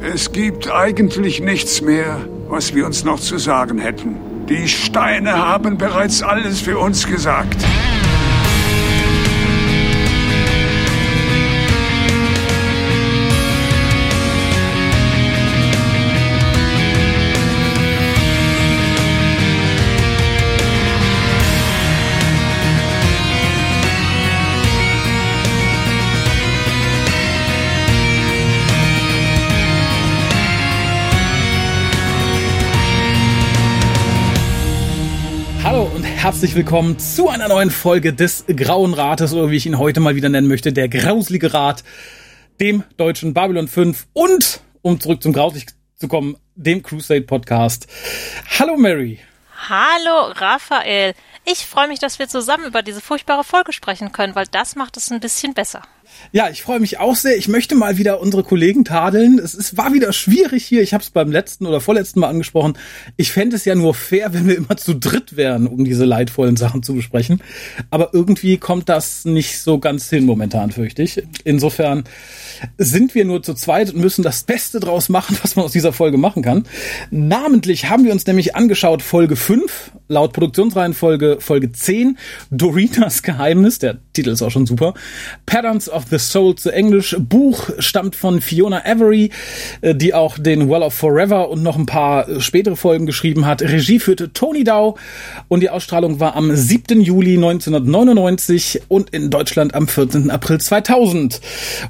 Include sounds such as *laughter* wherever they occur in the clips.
Es gibt eigentlich nichts mehr, was wir uns noch zu sagen hätten. Die Steine haben bereits alles für uns gesagt. Herzlich willkommen zu einer neuen Folge des Grauen Rates oder wie ich ihn heute mal wieder nennen möchte, der Grauslige Rat, dem deutschen Babylon 5 und, um zurück zum Grauslig zu kommen, dem Crusade Podcast. Hallo Mary. Hallo Raphael. Ich freue mich, dass wir zusammen über diese furchtbare Folge sprechen können, weil das macht es ein bisschen besser. Ja, ich freue mich auch sehr. Ich möchte mal wieder unsere Kollegen tadeln. Es, es war wieder schwierig hier. Ich habe es beim letzten oder vorletzten Mal angesprochen. Ich fände es ja nur fair, wenn wir immer zu dritt wären, um diese leidvollen Sachen zu besprechen. Aber irgendwie kommt das nicht so ganz hin momentan, fürchte ich. Insofern sind wir nur zu zweit und müssen das Beste draus machen, was man aus dieser Folge machen kann. Namentlich haben wir uns nämlich angeschaut Folge 5, laut Produktionsreihenfolge Folge 10, Dorinas Geheimnis, der Titel ist auch schon super, Patterns of the Soul zu Englisch. Buch stammt von Fiona Avery, äh, die auch den Well of Forever und noch ein paar äh, spätere Folgen geschrieben hat. Regie führte Tony Dow und die Ausstrahlung war am 7. Juli 1999 und in Deutschland am 14. April 2000.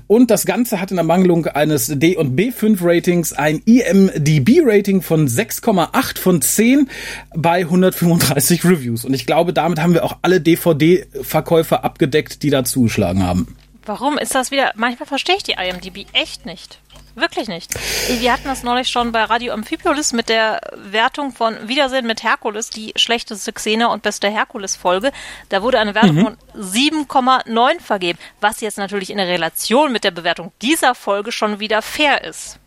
Und das Ganze hat in Ermangelung eines D- und B5 Ratings ein IMDb-Rating von 6,8 von 10 bei 135 Reviews. Und ich glaube, damit haben wir auch alle DVD-Verkäufer abgedeckt, die da zugeschlagen haben. Warum ist das wieder? Manchmal verstehe ich die IMDb echt nicht. Wirklich nicht. Wir hatten das neulich schon bei Radio Amphipolis mit der Wertung von Wiedersehen mit Herkules, die schlechteste Xena und beste Herkules-Folge. Da wurde eine Wertung mhm. von 7,9 vergeben, was jetzt natürlich in der Relation mit der Bewertung dieser Folge schon wieder fair ist.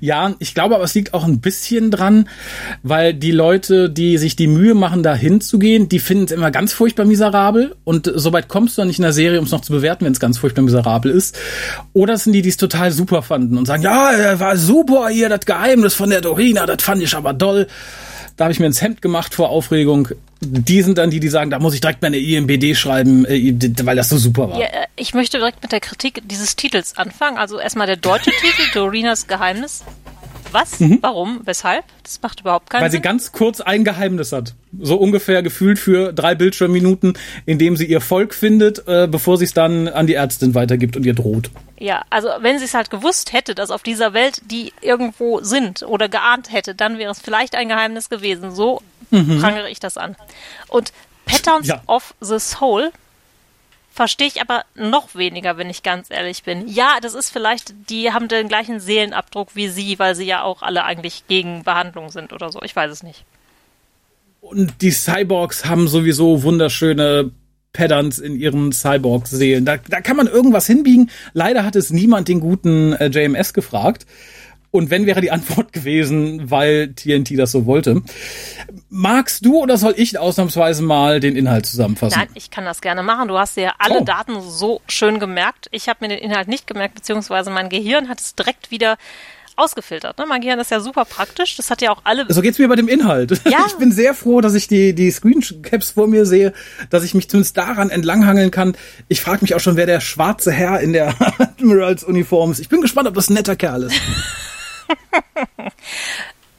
Ja, ich glaube aber, es liegt auch ein bisschen dran, weil die Leute, die sich die Mühe machen, da hinzugehen, die finden es immer ganz furchtbar miserabel und soweit kommst du dann nicht in der Serie, um es noch zu bewerten, wenn es ganz furchtbar miserabel ist. Oder sind die, die es total super fanden und sagen, ja, war super hier, das Geheimnis von der Dorina, das fand ich aber doll. Da habe ich mir ins Hemd gemacht vor Aufregung. Die sind dann die, die sagen, da muss ich direkt meine IMBD schreiben, äh, weil das so super war. Ja, äh, ich möchte direkt mit der Kritik dieses Titels anfangen. Also erstmal der deutsche *laughs* Titel, Dorinas Geheimnis. Was? Mhm. Warum? Weshalb? Das macht überhaupt keinen Weil Sinn. Weil sie ganz kurz ein Geheimnis hat. So ungefähr gefühlt für drei Bildschirmminuten, in dem sie ihr Volk findet, äh, bevor sie es dann an die Ärztin weitergibt und ihr droht. Ja, also wenn sie es halt gewusst hätte, dass auf dieser Welt die irgendwo sind oder geahnt hätte, dann wäre es vielleicht ein Geheimnis gewesen. So mhm. prangere ich das an. Und Patterns ja. of the Soul verstehe ich aber noch weniger, wenn ich ganz ehrlich bin. Ja, das ist vielleicht, die haben den gleichen Seelenabdruck wie sie, weil sie ja auch alle eigentlich gegen Behandlung sind oder so. Ich weiß es nicht. Und die Cyborgs haben sowieso wunderschöne Patterns in ihren Cyborg-Seelen. Da, da kann man irgendwas hinbiegen. Leider hat es niemand den guten äh, JMS gefragt. Und wenn wäre die Antwort *laughs* gewesen, weil TNT das so wollte. Magst du oder soll ich ausnahmsweise mal den Inhalt zusammenfassen? Nein, ich kann das gerne machen. Du hast dir ja alle oh. Daten so schön gemerkt. Ich habe mir den Inhalt nicht gemerkt, beziehungsweise mein Gehirn hat es direkt wieder ausgefiltert. Ne? Mein Gehirn ist ja super praktisch. Das hat ja auch alle. So geht's mir bei dem Inhalt. Ja. *laughs* Ich bin sehr froh, dass ich die, die Screencaps vor mir sehe, dass ich mich zumindest daran entlanghangeln kann. Ich frage mich auch schon, wer der schwarze Herr in der *laughs* Admirals-Uniform ist. Ich bin gespannt, ob das ein netter Kerl ist.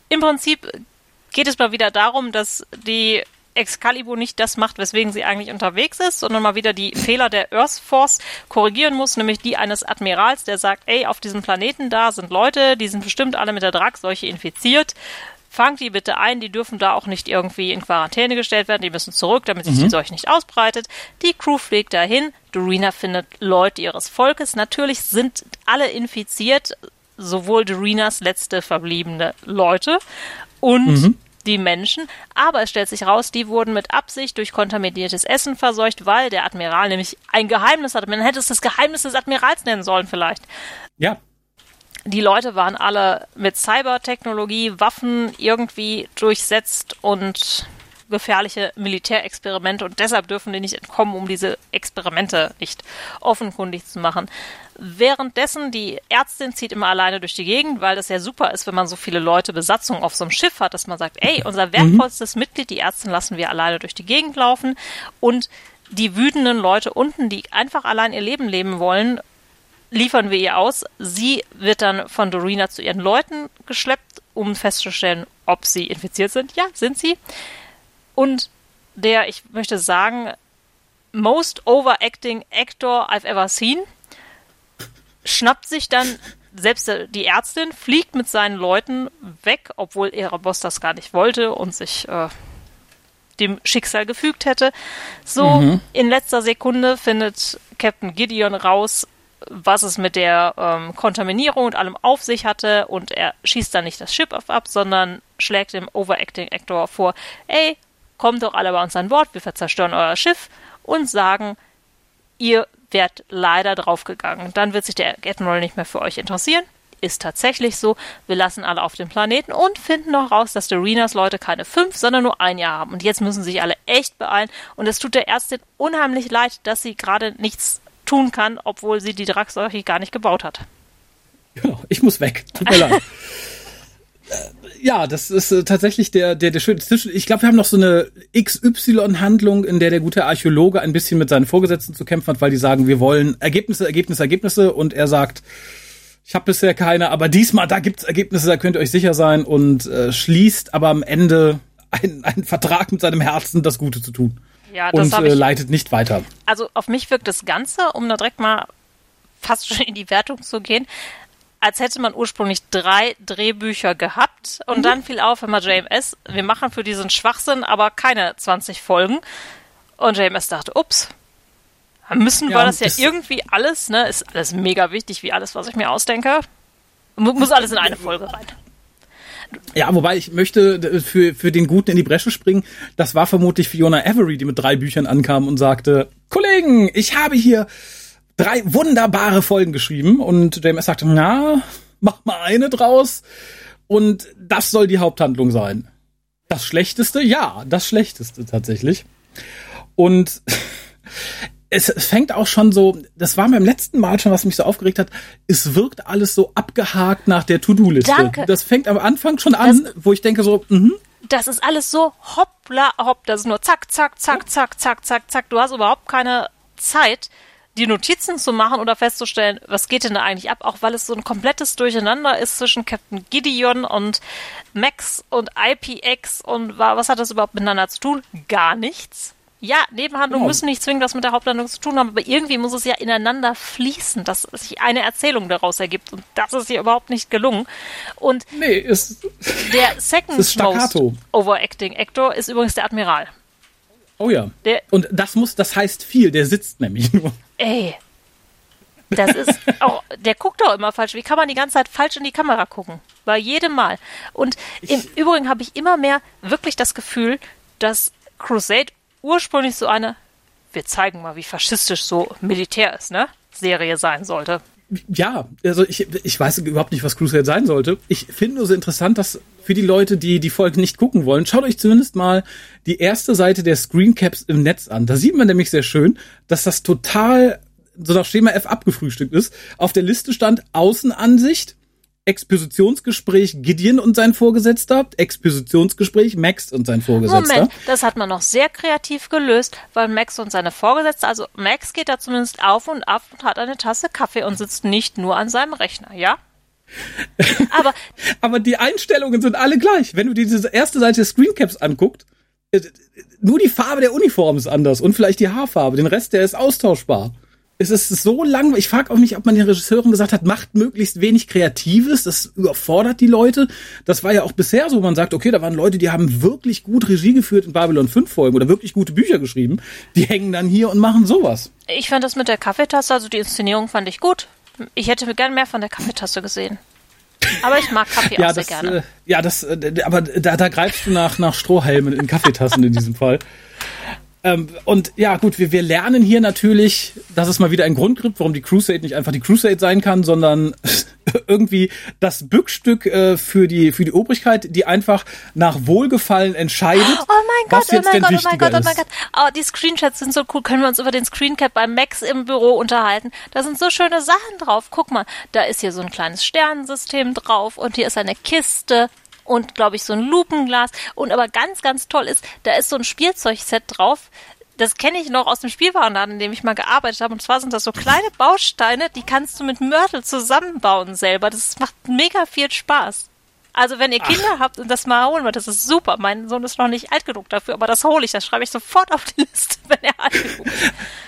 Im Prinzip geht es mal wieder darum, dass die Excalibur nicht das macht, weswegen sie eigentlich unterwegs ist, sondern mal wieder die Fehler der Earth Force korrigieren muss, nämlich die eines Admirals, der sagt, ey, auf diesem Planeten da sind Leute, die sind bestimmt alle mit der Dragseuche infiziert. Fangt die bitte ein, die dürfen da auch nicht irgendwie in Quarantäne gestellt werden, die müssen zurück, damit sich mhm. die Seuche nicht ausbreitet. Die Crew fliegt dahin, Dorina findet Leute ihres Volkes. Natürlich sind alle infiziert, sowohl Dorinas letzte verbliebene Leute und mhm. die Menschen. Aber es stellt sich raus, die wurden mit Absicht durch kontaminiertes Essen verseucht, weil der Admiral nämlich ein Geheimnis hatte. Man hätte es das Geheimnis des Admirals nennen sollen vielleicht. Ja. Die Leute waren alle mit Cybertechnologie, Waffen irgendwie durchsetzt und gefährliche Militärexperimente und deshalb dürfen die nicht entkommen, um diese Experimente nicht offenkundig zu machen. Währenddessen die Ärztin zieht immer alleine durch die Gegend, weil das ja super ist, wenn man so viele Leute Besatzung auf so einem Schiff hat, dass man sagt, ey, unser wertvollstes Mitglied, die Ärztin lassen wir alleine durch die Gegend laufen und die wütenden Leute unten, die einfach allein ihr Leben leben wollen, liefern wir ihr aus. Sie wird dann von Dorina zu ihren Leuten geschleppt, um festzustellen, ob sie infiziert sind. Ja, sind sie. Und der, ich möchte sagen, most overacting actor I've ever seen, schnappt sich dann selbst die Ärztin, fliegt mit seinen Leuten weg, obwohl ihre Boss das gar nicht wollte und sich äh, dem Schicksal gefügt hätte. So, mhm. in letzter Sekunde findet Captain Gideon raus, was es mit der ähm, Kontaminierung und allem auf sich hatte und er schießt dann nicht das Schiff ab, sondern schlägt dem Overacting Actor vor, ey, kommt doch alle bei uns an Bord, wir zerstören euer Schiff und sagen, ihr werdet leider draufgegangen. Dann wird sich der Admiral nicht mehr für euch interessieren. Ist tatsächlich so. Wir lassen alle auf dem Planeten und finden noch raus, dass Dorenas Leute keine fünf, sondern nur ein Jahr haben. Und jetzt müssen sich alle echt beeilen. Und es tut der Ärztin unheimlich leid, dass sie gerade nichts tun kann, obwohl sie die Draxarchie gar nicht gebaut hat. Genau, ich muss weg. Tut mir *laughs* leid. Ja, das ist äh, tatsächlich der, der, der schöne Zwischen. Ich glaube, wir haben noch so eine XY-Handlung, in der der gute Archäologe ein bisschen mit seinen Vorgesetzten zu kämpfen hat, weil die sagen, wir wollen Ergebnisse, Ergebnisse, Ergebnisse und er sagt, ich habe bisher keine, aber diesmal, da gibt's Ergebnisse, da könnt ihr euch sicher sein und äh, schließt aber am Ende einen, einen Vertrag mit seinem Herzen, das Gute zu tun. Ja, das und äh, leitet nicht weiter. Also auf mich wirkt das Ganze, um da direkt mal fast schon in die Wertung zu gehen, als hätte man ursprünglich drei Drehbücher gehabt und mhm. dann fiel auf, immer JMS, wir machen für diesen Schwachsinn aber keine 20 Folgen. Und JMS dachte, ups, müssen ja, wir das ja das irgendwie alles, ne, ist alles mega wichtig, wie alles, was ich mir ausdenke. Muss alles in eine Folge rein. Ja, wobei ich möchte für, für den Guten in die Bresche springen. Das war vermutlich Fiona Avery, die mit drei Büchern ankam und sagte, Kollegen, ich habe hier drei wunderbare Folgen geschrieben und JMS sagte, na, mach mal eine draus und das soll die Haupthandlung sein. Das Schlechteste? Ja, das Schlechteste tatsächlich. Und *laughs* es, fängt auch schon so, das war beim letzten Mal schon, was mich so aufgeregt hat, es wirkt alles so abgehakt nach der To-Do-Liste. Danke. Das fängt am Anfang schon an, das, wo ich denke so, mhm. Das ist alles so hoppla hopp, das ist nur zack, zack, zack, zack, zack, zack, zack. Du hast überhaupt keine Zeit, die Notizen zu machen oder festzustellen, was geht denn da eigentlich ab, auch weil es so ein komplettes Durcheinander ist zwischen Captain Gideon und Max und IPX und was hat das überhaupt miteinander zu tun? Gar nichts. Ja, Nebenhandlungen genau. müssen nicht zwingend was mit der Haupthandlung zu tun haben, aber irgendwie muss es ja ineinander fließen, dass sich eine Erzählung daraus ergibt. Und das ist hier überhaupt nicht gelungen. Und nee, ist, der second ist most overacting Actor ist übrigens der Admiral. Oh ja. Der, Und das muss, das heißt viel, der sitzt nämlich nur. Ey. Das ist auch, der guckt doch immer falsch. Wie kann man die ganze Zeit falsch in die Kamera gucken? Bei jedem Mal. Und im Übrigen habe ich immer mehr wirklich das Gefühl, dass Crusade ursprünglich so eine, wir zeigen mal, wie faschistisch so Militär ist, ne? Serie sein sollte. Ja, also ich, ich weiß überhaupt nicht, was Crusade sein sollte. Ich finde nur so interessant, dass für die Leute, die die Folge nicht gucken wollen, schaut euch zumindest mal die erste Seite der Screencaps im Netz an. Da sieht man nämlich sehr schön, dass das total so nach Schema F abgefrühstückt ist. Auf der Liste stand Außenansicht, Expositionsgespräch Gideon und sein Vorgesetzter, Expositionsgespräch Max und sein Vorgesetzter. Moment, das hat man noch sehr kreativ gelöst, weil Max und seine Vorgesetzte, also Max geht da zumindest auf und ab und hat eine Tasse Kaffee und sitzt nicht nur an seinem Rechner, ja? *laughs* Aber, aber die Einstellungen sind alle gleich. Wenn du dir diese erste Seite des Screencaps anguckst, äh, nur die Farbe der Uniform ist anders und vielleicht die Haarfarbe. Den Rest, der ist austauschbar es ist so lang. Ich frage auch nicht, ob man den Regisseuren gesagt hat, macht möglichst wenig Kreatives. Das überfordert die Leute. Das war ja auch bisher so. Man sagt, okay, da waren Leute, die haben wirklich gut Regie geführt in Babylon 5 Folgen oder wirklich gute Bücher geschrieben. Die hängen dann hier und machen sowas. Ich fand das mit der Kaffeetasse, also die Inszenierung fand ich gut. Ich hätte gern mehr von der Kaffeetasse gesehen. Aber ich mag Kaffee *laughs* ja, auch das, sehr gerne. Äh, ja, das, äh, aber da, da greifst du nach, nach Strohhalmen in Kaffeetassen in diesem Fall. Ähm, und ja, gut, wir, wir lernen hier natürlich, dass es mal wieder einen Grund gibt, warum die Crusade nicht einfach die Crusade sein kann, sondern *laughs* irgendwie das Bückstück äh, für die für die Obrigkeit, die einfach nach Wohlgefallen entscheidet. Oh mein Gott, oh mein Gott, oh mein Gott, oh mein Gott. Oh, die Screenshots sind so cool. Können wir uns über den Screencap beim Max im Büro unterhalten? Da sind so schöne Sachen drauf. Guck mal, da ist hier so ein kleines Sternensystem drauf und hier ist eine Kiste und glaube ich so ein Lupenglas und aber ganz ganz toll ist, da ist so ein Spielzeugset drauf. Das kenne ich noch aus dem Spielwarenladen, in dem ich mal gearbeitet habe. Und zwar sind das so kleine Bausteine, die kannst du mit Mörtel zusammenbauen selber. Das macht mega viel Spaß. Also wenn ihr Kinder Ach. habt und das mal holen wollt, das ist super. Mein Sohn ist noch nicht alt genug dafür, aber das hole ich, das schreibe ich sofort auf die Liste, *laughs* wenn er alt genug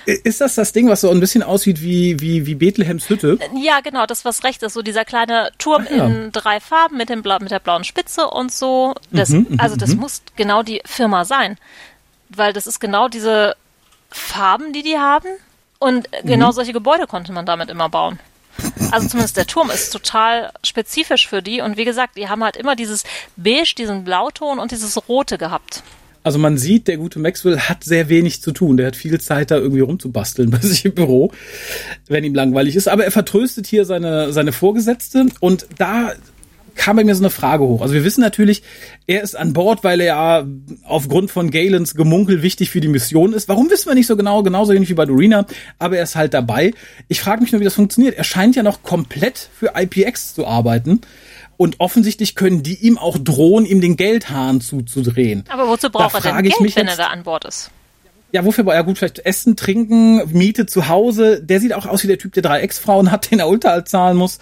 ist. Ist das das Ding, was so ein bisschen aussieht wie, wie, wie Bethlehems Hütte? Ja, genau, das was recht ist. So dieser kleine Turm ja. in drei Farben mit, dem Bla mit der blauen Spitze und so. Das, mhm, mhm also das mhm. muss genau die Firma sein. Weil das ist genau diese Farben, die die haben. Und genau mhm. solche Gebäude konnte man damit immer bauen. Also zumindest der Turm ist total spezifisch für die. Und wie gesagt, die haben halt immer dieses Beige, diesen Blauton und dieses Rote gehabt. Also man sieht, der gute Maxwell hat sehr wenig zu tun. Der hat viel Zeit, da irgendwie rumzubasteln *laughs* bei sich im Büro, wenn ihm langweilig ist. Aber er vertröstet hier seine, seine Vorgesetzte. Und da kam bei mir so eine Frage hoch. Also wir wissen natürlich, er ist an Bord, weil er ja aufgrund von Galens Gemunkel wichtig für die Mission ist. Warum wissen wir nicht so genau, genauso wenig wie bei Dorina, aber er ist halt dabei. Ich frage mich nur, wie das funktioniert. Er scheint ja noch komplett für IPX zu arbeiten. Und offensichtlich können die ihm auch drohen, ihm den Geldhahn zuzudrehen. Aber wozu braucht da er denn Geld, wenn er da an Bord ist? Ja, wofür war er gut? Vielleicht Essen, Trinken, Miete zu Hause. Der sieht auch aus wie der Typ, der drei Ex-Frauen hat, den er Unterhalt zahlen muss.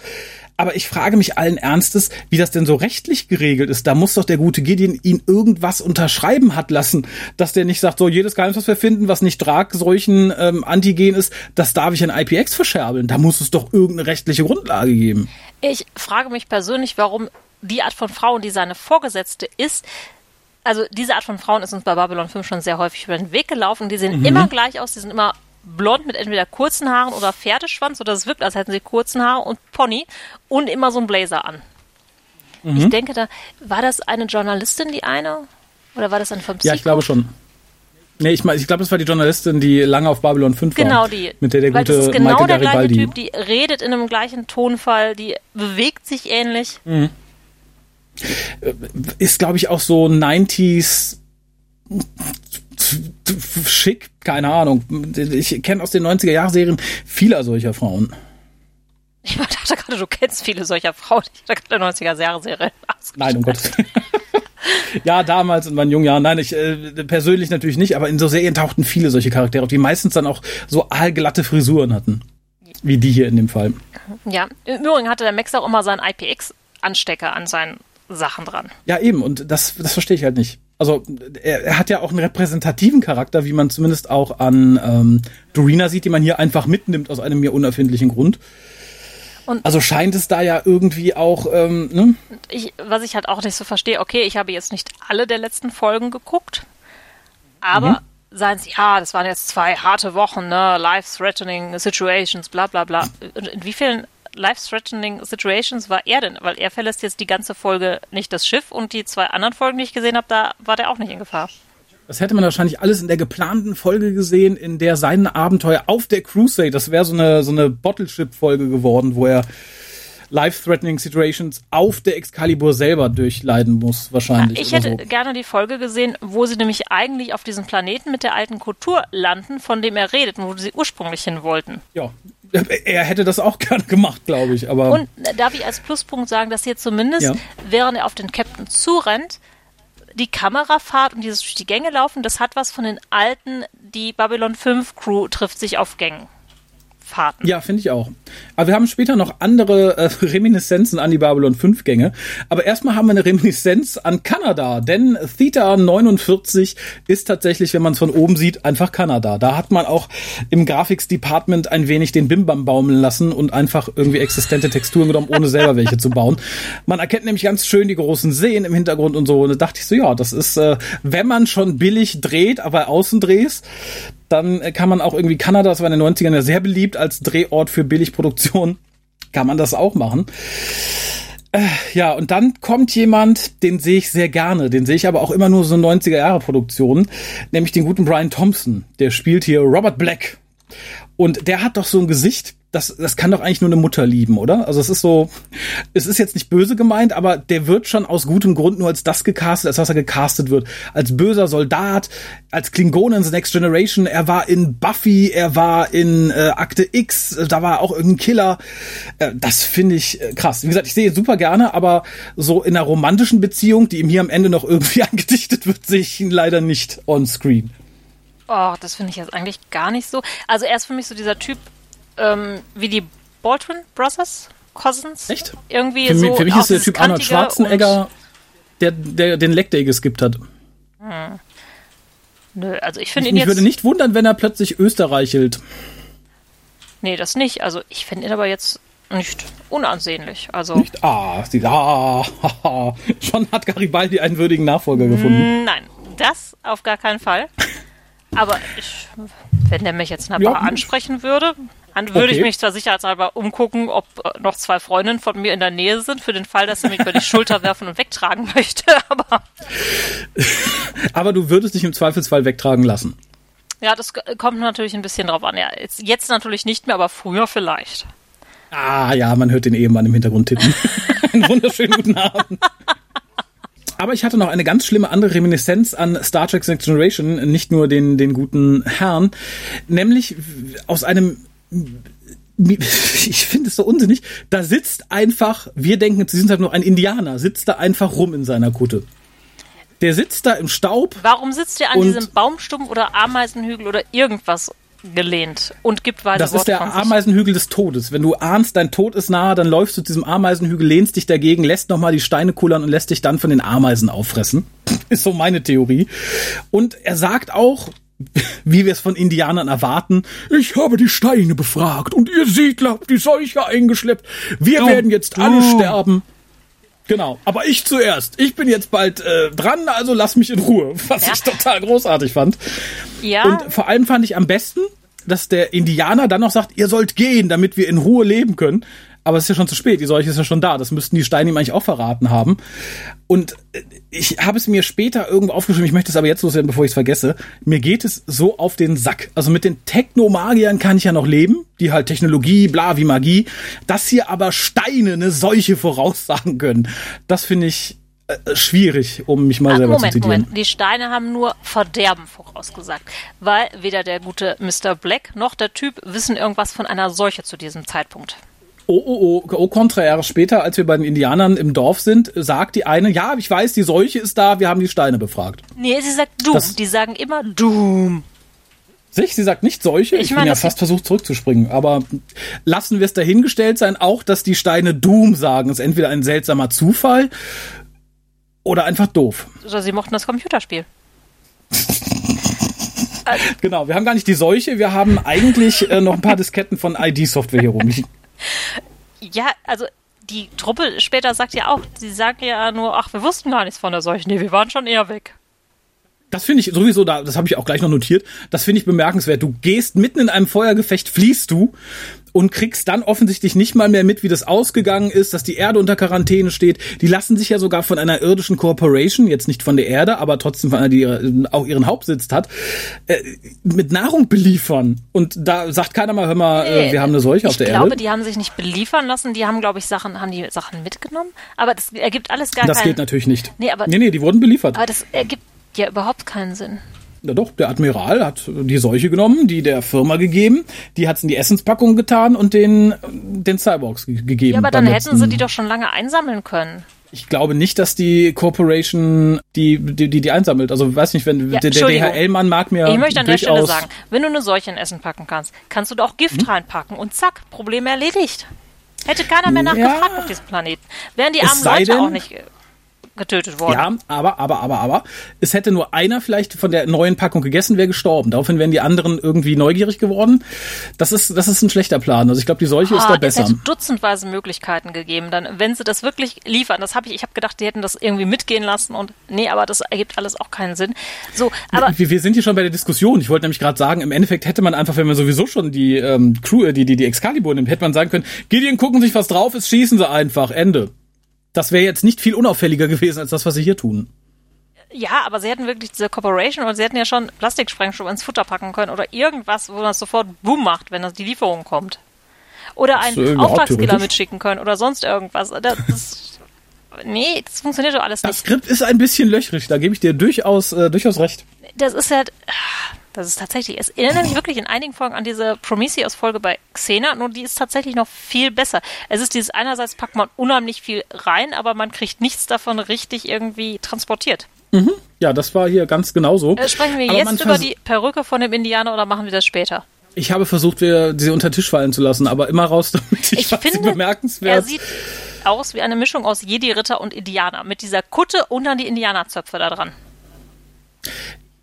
Aber ich frage mich allen Ernstes, wie das denn so rechtlich geregelt ist. Da muss doch der gute Gideon ihn irgendwas unterschreiben hat lassen, dass der nicht sagt, so jedes Geheimnis, was wir finden, was nicht Tragseuchen ähm, Antigen ist, das darf ich in IPX verscherbeln. Da muss es doch irgendeine rechtliche Grundlage geben. Ich frage mich persönlich, warum die Art von Frau, die seine Vorgesetzte ist, also diese Art von Frauen ist uns bei Babylon 5 schon sehr häufig über den Weg gelaufen. Die sehen mhm. immer gleich aus, die sind immer blond mit entweder kurzen Haaren oder Pferdeschwanz oder es wirkt, als hätten sie kurzen Haare und Pony und immer so ein Blazer an. Mhm. Ich denke, da war das eine Journalistin, die eine? Oder war das ein vom Ja, ich glaube schon. Nee, ich, ich glaube, das war die Journalistin, die lange auf Babylon 5 genau war. Genau die. Mit der der gute das ist genau Michael der Garibaldi. gleiche Typ, die redet in einem gleichen Tonfall, die bewegt sich ähnlich. Mhm. Ist, glaube ich, auch so 90s schick, keine Ahnung. Ich kenne aus den 90er-Jahr-Serien viele solcher Frauen. Ich dachte gerade, du kennst viele solcher Frauen. Ich dachte gerade 90er-Jahre-Serie. Nein, um Gottes *laughs* Ja, damals in meinen jungen Jahren. Nein, ich äh, persönlich natürlich nicht, aber in so Serien tauchten viele solche Charaktere, die meistens dann auch so aalglatte Frisuren hatten. Wie die hier in dem Fall. Ja, im Übrigen hatte der Max auch immer seinen IPX-Anstecker an seinen Sachen dran. Ja, eben, und das, das verstehe ich halt nicht also er, er, hat ja auch einen repräsentativen Charakter, wie man zumindest auch an ähm, Dorina sieht, die man hier einfach mitnimmt aus einem mir unerfindlichen Grund. Und also scheint es da ja irgendwie auch, ähm, ne? Ich, was ich halt auch nicht so verstehe, okay, ich habe jetzt nicht alle der letzten Folgen geguckt, aber mhm. seien sie, ja, das waren jetzt zwei harte Wochen, ne, life-threatening situations, bla bla bla. Und in wie vielen life-threatening Situations war er denn? Weil er verlässt jetzt die ganze Folge nicht das Schiff und die zwei anderen Folgen, die ich gesehen habe, da war der auch nicht in Gefahr. Das hätte man wahrscheinlich alles in der geplanten Folge gesehen, in der sein Abenteuer auf der Crusade, das wäre so eine, so eine Bottleship-Folge geworden, wo er life-threatening Situations auf der Excalibur selber durchleiden muss, wahrscheinlich. Ja, ich hätte so. gerne die Folge gesehen, wo sie nämlich eigentlich auf diesem Planeten mit der alten Kultur landen, von dem er redet und wo sie ursprünglich hin wollten. Ja, er hätte das auch *laughs* gerne gemacht, glaube ich. Aber und darf ich als Pluspunkt sagen, dass hier zumindest, ja. während er auf den Captain zurennt, die Kamerafahrt und dieses durch die Gänge laufen, das hat was von den alten, die Babylon 5 Crew trifft sich auf Gängen. Fahrten. Ja, finde ich auch. Aber wir haben später noch andere äh, *laughs* Reminiszenzen an die Babylon 5 Gänge. Aber erstmal haben wir eine Reminiszenz an Kanada, denn Theta 49 ist tatsächlich, wenn man es von oben sieht, einfach Kanada. Da hat man auch im Graphics Department ein wenig den Bimbam baumeln lassen und einfach irgendwie existente Texturen genommen, ohne selber welche zu bauen. Man erkennt nämlich ganz schön die großen Seen im Hintergrund und so. Und da dachte ich so, ja, das ist, äh, wenn man schon billig dreht, aber Außendrehs, dann kann man auch irgendwie Kanada, das war in den 90ern ja sehr beliebt als Drehort für Billigproduktion, kann man das auch machen. Äh, ja, und dann kommt jemand, den sehe ich sehr gerne, den sehe ich aber auch immer nur so 90er Jahre Produktionen, nämlich den guten Brian Thompson. Der spielt hier Robert Black. Und der hat doch so ein Gesicht, das, das kann doch eigentlich nur eine Mutter lieben, oder? Also es ist so, es ist jetzt nicht böse gemeint, aber der wird schon aus gutem Grund nur als das gecastet, als was er gecastet wird. Als böser Soldat, als Klingonen in The Next Generation. Er war in Buffy, er war in äh, Akte X, da war auch irgendein Killer. Äh, das finde ich äh, krass. Wie gesagt, ich sehe ihn super gerne, aber so in einer romantischen Beziehung, die ihm hier am Ende noch irgendwie *laughs* angedichtet wird, sehe ich ihn leider nicht on screen. Oh, das finde ich jetzt eigentlich gar nicht so. Also er ist für mich so dieser Typ, ähm, wie die Baldwin Brothers Cousins. Echt? Irgendwie für so. Mich, für mich ist der Typ Arnold Schwarzenegger, der, der den Leg Day geskippt hat. Hm. Nö, also ich finde ihn jetzt. Ich würde nicht wundern, wenn er plötzlich österreichelt. Nee, das nicht. Also ich finde ihn aber jetzt nicht unansehnlich. Also nicht? Ah, sie, *laughs* ah, schon hat Garibaldi einen würdigen Nachfolger gefunden. Nein, das auf gar keinen Fall. Aber ich, wenn der mich jetzt nachher ja. ansprechen würde, dann würde okay. ich mich zwar sicherheitshalber umgucken, ob noch zwei Freundinnen von mir in der Nähe sind, für den Fall, dass er mich über die Schulter *laughs* werfen und wegtragen möchte. *laughs* Aber, aber du würdest dich im Zweifelsfall wegtragen lassen. Ja, das kommt natürlich ein bisschen drauf an. Ja, jetzt, jetzt natürlich nicht mehr, aber früher vielleicht. Ah ja, man hört den Ehemann im Hintergrund tippen. *laughs* Einen wunderschönen guten Abend. Aber ich hatte noch eine ganz schlimme andere Reminiszenz an Star Trek Next Generation, nicht nur den, den guten Herrn, nämlich aus einem *laughs* ich finde es so unsinnig, da sitzt einfach, wir denken zu diesem Zeitpunkt nur ein Indianer, sitzt da einfach rum in seiner Kutte. Der sitzt da im Staub. Warum sitzt der an diesem Baumstumpf oder Ameisenhügel oder irgendwas gelehnt und gibt weiter Das ist der Ameisenhügel des Todes. Wenn du ahnst, dein Tod ist nahe, dann läufst du zu diesem Ameisenhügel, lehnst dich dagegen, lässt nochmal die Steine kullern und lässt dich dann von den Ameisen auffressen. *laughs* Ist so meine Theorie. Und er sagt auch, *laughs* wie wir es von Indianern erwarten. Ich habe die Steine befragt und ihr Siedler habt die Seuche eingeschleppt. Wir du, werden jetzt du. alle sterben. Genau, aber ich zuerst. Ich bin jetzt bald äh, dran, also lass mich in Ruhe, *laughs* was ja. ich total großartig fand. Ja. Und vor allem fand ich am besten, dass der Indianer dann noch sagt, ihr sollt gehen, damit wir in Ruhe leben können. Aber es ist ja schon zu spät, die Seuche ist ja schon da. Das müssten die Steine ihm eigentlich auch verraten haben. Und äh, ich habe es mir später irgendwo aufgeschrieben, ich möchte es aber jetzt loswerden, bevor ich es vergesse. Mir geht es so auf den Sack. Also mit den Technomagiern kann ich ja noch leben, die halt Technologie, bla, wie Magie. Dass hier aber Steine eine Seuche voraussagen können, das finde ich äh, schwierig, um mich mal ah, selber Moment, zu zitieren. Moment, die Steine haben nur Verderben vorausgesagt, weil weder der gute Mr. Black noch der Typ wissen irgendwas von einer Seuche zu diesem Zeitpunkt. Oh, oh, oh, au contraire. Später, als wir bei den Indianern im Dorf sind, sagt die eine, ja, ich weiß, die Seuche ist da, wir haben die Steine befragt. Nee, sie sagt Doom. Das, die sagen immer Doom. Sich? Sie sagt nicht Seuche? Ich, ich bin ja fast versucht zurückzuspringen. Aber lassen wir es dahingestellt sein, auch, dass die Steine Doom sagen. Ist entweder ein seltsamer Zufall oder einfach doof. Oder sie mochten das Computerspiel. *laughs* genau, wir haben gar nicht die Seuche, wir haben eigentlich äh, noch ein paar Disketten von ID-Software hier rum. Ja, also die Truppe später sagt ja auch, sie sagt ja nur, ach, wir wussten gar nichts von der Seuche. Nee, wir waren schon eher weg. Das finde ich sowieso, da, das habe ich auch gleich noch notiert, das finde ich bemerkenswert. Du gehst mitten in einem Feuergefecht, fließt du und kriegst dann offensichtlich nicht mal mehr mit, wie das ausgegangen ist, dass die Erde unter Quarantäne steht. Die lassen sich ja sogar von einer irdischen Corporation, jetzt nicht von der Erde, aber trotzdem von einer, die auch ihren Hauptsitz hat, äh, mit Nahrung beliefern. Und da sagt keiner mal, hör mal, äh, wir haben eine Seuche auf der Erde. Ich glaube, die haben sich nicht beliefern lassen, die haben, glaube ich, Sachen, haben die Sachen mitgenommen. Aber das ergibt alles gar das keinen... Das geht natürlich nicht. Nee, aber, nee, nee, die wurden beliefert. Aber das ergibt ja überhaupt keinen Sinn. Na doch, der Admiral hat die Seuche genommen, die der Firma gegeben, die hat's in die Essenspackung getan und den, den Cyborgs gegeben. Ja, aber dann hätten sie die doch schon lange einsammeln können. Ich glaube nicht, dass die Corporation die die die, die einsammelt. Also weiß nicht, wenn ja, der, der DHL-Mann mag mir Ich möchte an der Stelle sagen, wenn du eine Seuche in Essen packen kannst, kannst du da auch Gift hm? reinpacken und zack, Problem erledigt. Hätte keiner mehr nachgefragt ja, auf diesem Planeten. Wären die armen Leute denn, auch nicht getötet worden. Ja, aber, aber, aber, aber, es hätte nur einer vielleicht von der neuen Packung gegessen, wäre gestorben. Daraufhin wären die anderen irgendwie neugierig geworden. Das ist, das ist ein schlechter Plan. Also ich glaube, die Seuche ah, ist da besser. Es hätte dutzendweise Möglichkeiten gegeben, dann, wenn sie das wirklich liefern. Das habe ich, ich habe gedacht, die hätten das irgendwie mitgehen lassen und nee, aber das ergibt alles auch keinen Sinn. So, aber wir, wir sind hier schon bei der Diskussion. Ich wollte nämlich gerade sagen, im Endeffekt hätte man einfach, wenn man sowieso schon die ähm, Crew, äh, die, die, die Excalibur nimmt, hätte man sagen können, Gideon gucken sich was drauf ist, schießen sie einfach, Ende. Das wäre jetzt nicht viel unauffälliger gewesen als das, was sie hier tun. Ja, aber sie hätten wirklich diese Corporation und sie hätten ja schon Plastiksprengstoff ins Futter packen können oder irgendwas, wo man sofort Boom macht, wenn das die Lieferung kommt. Oder einen Auftragskiller mitschicken können oder sonst irgendwas. Das, das, *laughs* nee, das funktioniert doch alles Das nicht. Skript ist ein bisschen löchrig, da gebe ich dir durchaus, äh, durchaus recht. Das ist halt, das ist tatsächlich, es erinnert mich wirklich in einigen Folgen an diese Prometheus-Folge bei Xena, nur die ist tatsächlich noch viel besser. Es ist dieses einerseits packt man unheimlich viel rein, aber man kriegt nichts davon richtig irgendwie transportiert. Ja, das war hier ganz genauso. Äh, sprechen wir Aber jetzt über die Perücke von dem Indianer oder machen wir das später? Ich habe versucht, sie unter den Tisch fallen zu lassen, aber immer raus *laughs* damit. Ich, Ich fand sie finde, bemerkenswert. er sieht aus wie eine Mischung aus Jedi-Ritter und Indianer. Mit dieser Kutte und dann die Indianerzöpfe da dran.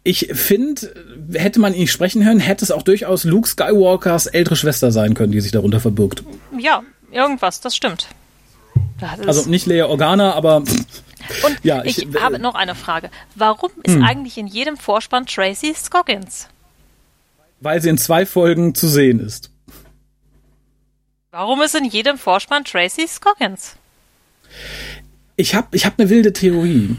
Ich finde, hätte man ihn nicht sprechen hören, hätte es auch durchaus Luke Skywalkers ältere Schwester sein können, die sich darunter verbirgt. Ja, irgendwas, das stimmt. Das Also nicht Leia Organa, aber *laughs* und ja, ich, ich- äh, habe noch eine Frage. Warum ist Hm. eigentlich in jedem Vorspann Tracy Scoggins? weil sie in zwei Folgen zu sehen ist. Warum ist in jedem Vorspann Tracy Scoggins? Ich habe ich hab eine wilde Theorie.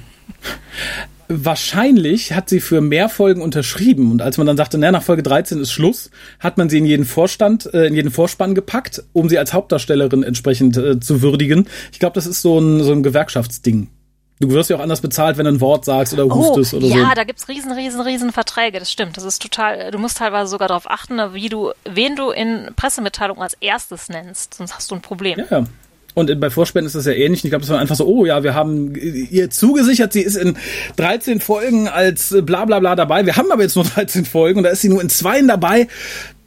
Wahrscheinlich hat sie für mehr Folgen unterschrieben und als man dann sagte, na, nach Folge 13 ist Schluss, hat man sie in jeden Vorstand, äh, in jeden Vorspann gepackt, um sie als Hauptdarstellerin entsprechend äh, zu würdigen. Ich glaube, das ist so ein, so ein Gewerkschaftsding. Du wirst ja auch anders bezahlt, wenn du ein Wort sagst oder hustest oh, oder ja, so. da gibt's riesen, riesen, riesen Verträge. Das stimmt. Das ist total. Du musst teilweise sogar darauf achten, wie du, wen du in Pressemitteilungen als erstes nennst. Sonst hast du ein Problem. Ja, ja. Und bei Vorspenden ist das ja ähnlich. Ich glaube, das war einfach so, oh ja, wir haben ihr zugesichert, sie ist in 13 Folgen als bla bla bla dabei. Wir haben aber jetzt nur 13 Folgen und da ist sie nur in zweien dabei.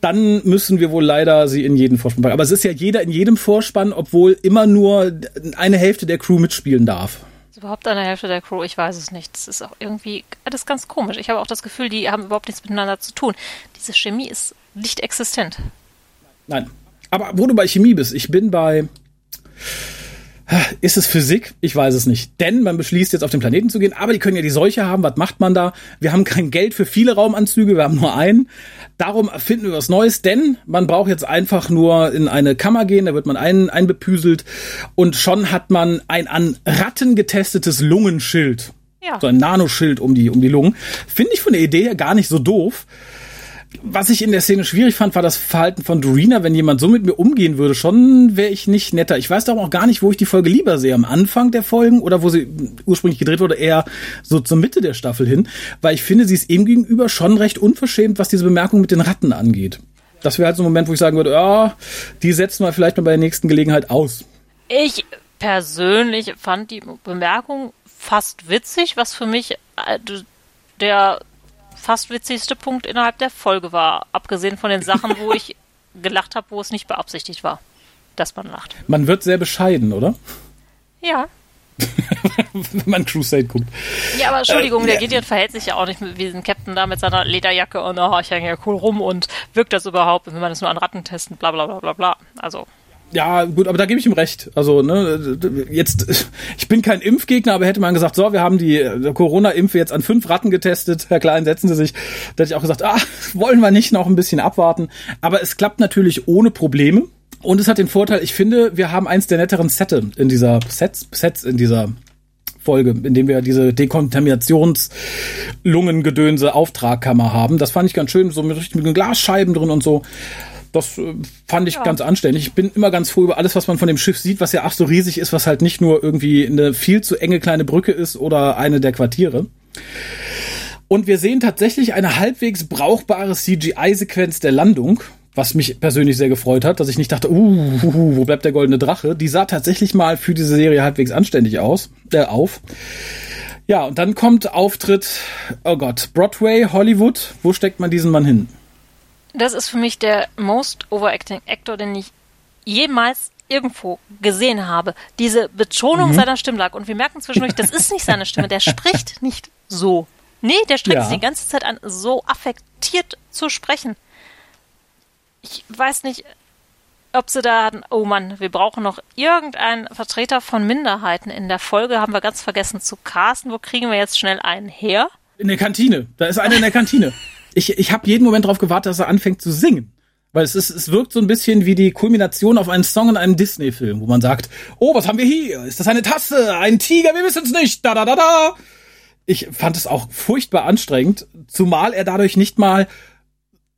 Dann müssen wir wohl leider sie in jeden Vorspann packen. Aber es ist ja jeder in jedem Vorspann, obwohl immer nur eine Hälfte der Crew mitspielen darf. Ist überhaupt eine Hälfte der Crew? Ich weiß es nicht. Das ist auch irgendwie alles ganz komisch. Ich habe auch das Gefühl, die haben überhaupt nichts miteinander zu tun. Diese Chemie ist nicht existent. Nein. Aber wo du bei Chemie bist, ich bin bei. Ist es Physik? Ich weiß es nicht. Denn man beschließt jetzt auf den Planeten zu gehen, aber die können ja die Seuche haben. Was macht man da? Wir haben kein Geld für viele Raumanzüge, wir haben nur einen. Darum erfinden wir was Neues, denn man braucht jetzt einfach nur in eine Kammer gehen, da wird man ein, einbepüselt und schon hat man ein an Ratten getestetes Lungenschild. Ja. So ein Nanoschild um die, um die Lungen. Finde ich von der Idee her gar nicht so doof. Was ich in der Szene schwierig fand, war das Verhalten von Dorina. Wenn jemand so mit mir umgehen würde, schon wäre ich nicht netter. Ich weiß darum auch gar nicht, wo ich die Folge lieber sehe. Am Anfang der Folgen oder wo sie ursprünglich gedreht wurde, eher so zur Mitte der Staffel hin. Weil ich finde, sie ist ihm gegenüber schon recht unverschämt, was diese Bemerkung mit den Ratten angeht. Das wäre halt so ein Moment, wo ich sagen würde, ja, die setzen wir vielleicht mal bei der nächsten Gelegenheit aus. Ich persönlich fand die Bemerkung fast witzig, was für mich äh, der fast witzigste Punkt innerhalb der Folge war. Abgesehen von den Sachen, wo ich *laughs* gelacht habe, wo es nicht beabsichtigt war, dass man lacht. Man wird sehr bescheiden, oder? Ja. *laughs* Wenn man Crusade guckt. Ja, aber Entschuldigung, Äh, der ja. Gideon verhält sich ja auch nicht wie ein Captain da mit seiner Lederjacke und oh, ich hänge ja cool rum und wirkt das überhaupt, wenn man das nur an Ratten testen, bla bla bla bla bla. Also, Ja, gut, aber da gebe ich ihm recht. Also, ne, jetzt, ich bin kein Impfgegner, aber hätte man gesagt, so, wir haben die äh, Corona-Impfe jetzt an fünf Ratten getestet, Herr Klein, setzen Sie sich. Da hätte ich auch gesagt, ah, wollen wir nicht noch ein bisschen abwarten. Aber es klappt natürlich ohne Probleme. Und es hat den Vorteil, ich finde, wir haben eins der netteren Sette in dieser Sets, Sets in dieser Folge, in dem wir diese Dekontaminations-Lungengedönse Auftragkammer haben. Das fand ich ganz schön, so mit richtigen Glasscheiben drin und so. Das äh, fand ich ganz anständig. Ich bin immer ganz froh über alles, was man von dem Schiff sieht, was ja ach so riesig ist, was halt nicht nur irgendwie eine viel zu enge kleine Brücke ist oder eine der Quartiere. Und wir sehen tatsächlich eine halbwegs brauchbare CGI-Sequenz der Landung, was mich persönlich sehr gefreut hat, dass ich nicht dachte, uh, wo bleibt der goldene Drache? Die sah tatsächlich mal für diese Serie halbwegs anständig aus, äh, auf. Ja, und dann kommt Auftritt, oh Gott, Broadway, Hollywood. Wo steckt man diesen Mann hin? Das ist für mich der most overacting Actor, den ich jemals irgendwo gesehen habe. Diese Betonung Mhm. seiner Stimmlage. Und wir merken zwischendurch, das ist nicht seine Stimme. Der *laughs* spricht nicht so. Nee, der strengt Ja. sich die ganze Zeit an, so affektiert zu sprechen. Ich weiß nicht, ob sie da hatten, oh Mann, wir brauchen noch irgendeinen Vertreter von Minderheiten. In der Folge haben wir ganz vergessen zu casten. Wo kriegen wir jetzt schnell einen her? In der Kantine. Da ist einer in der Kantine. *laughs* Ich, ich habe jeden Moment darauf gewartet, dass er anfängt zu singen. Weil es ist, es wirkt so ein bisschen wie die Kulmination auf einen Song in einem Disney-Film, wo man sagt, oh, was haben wir hier? Ist das eine Tasse? Ein Tiger? Wir wissen es nicht. Da, da, da, da. Ich fand es auch furchtbar anstrengend, zumal er dadurch nicht mal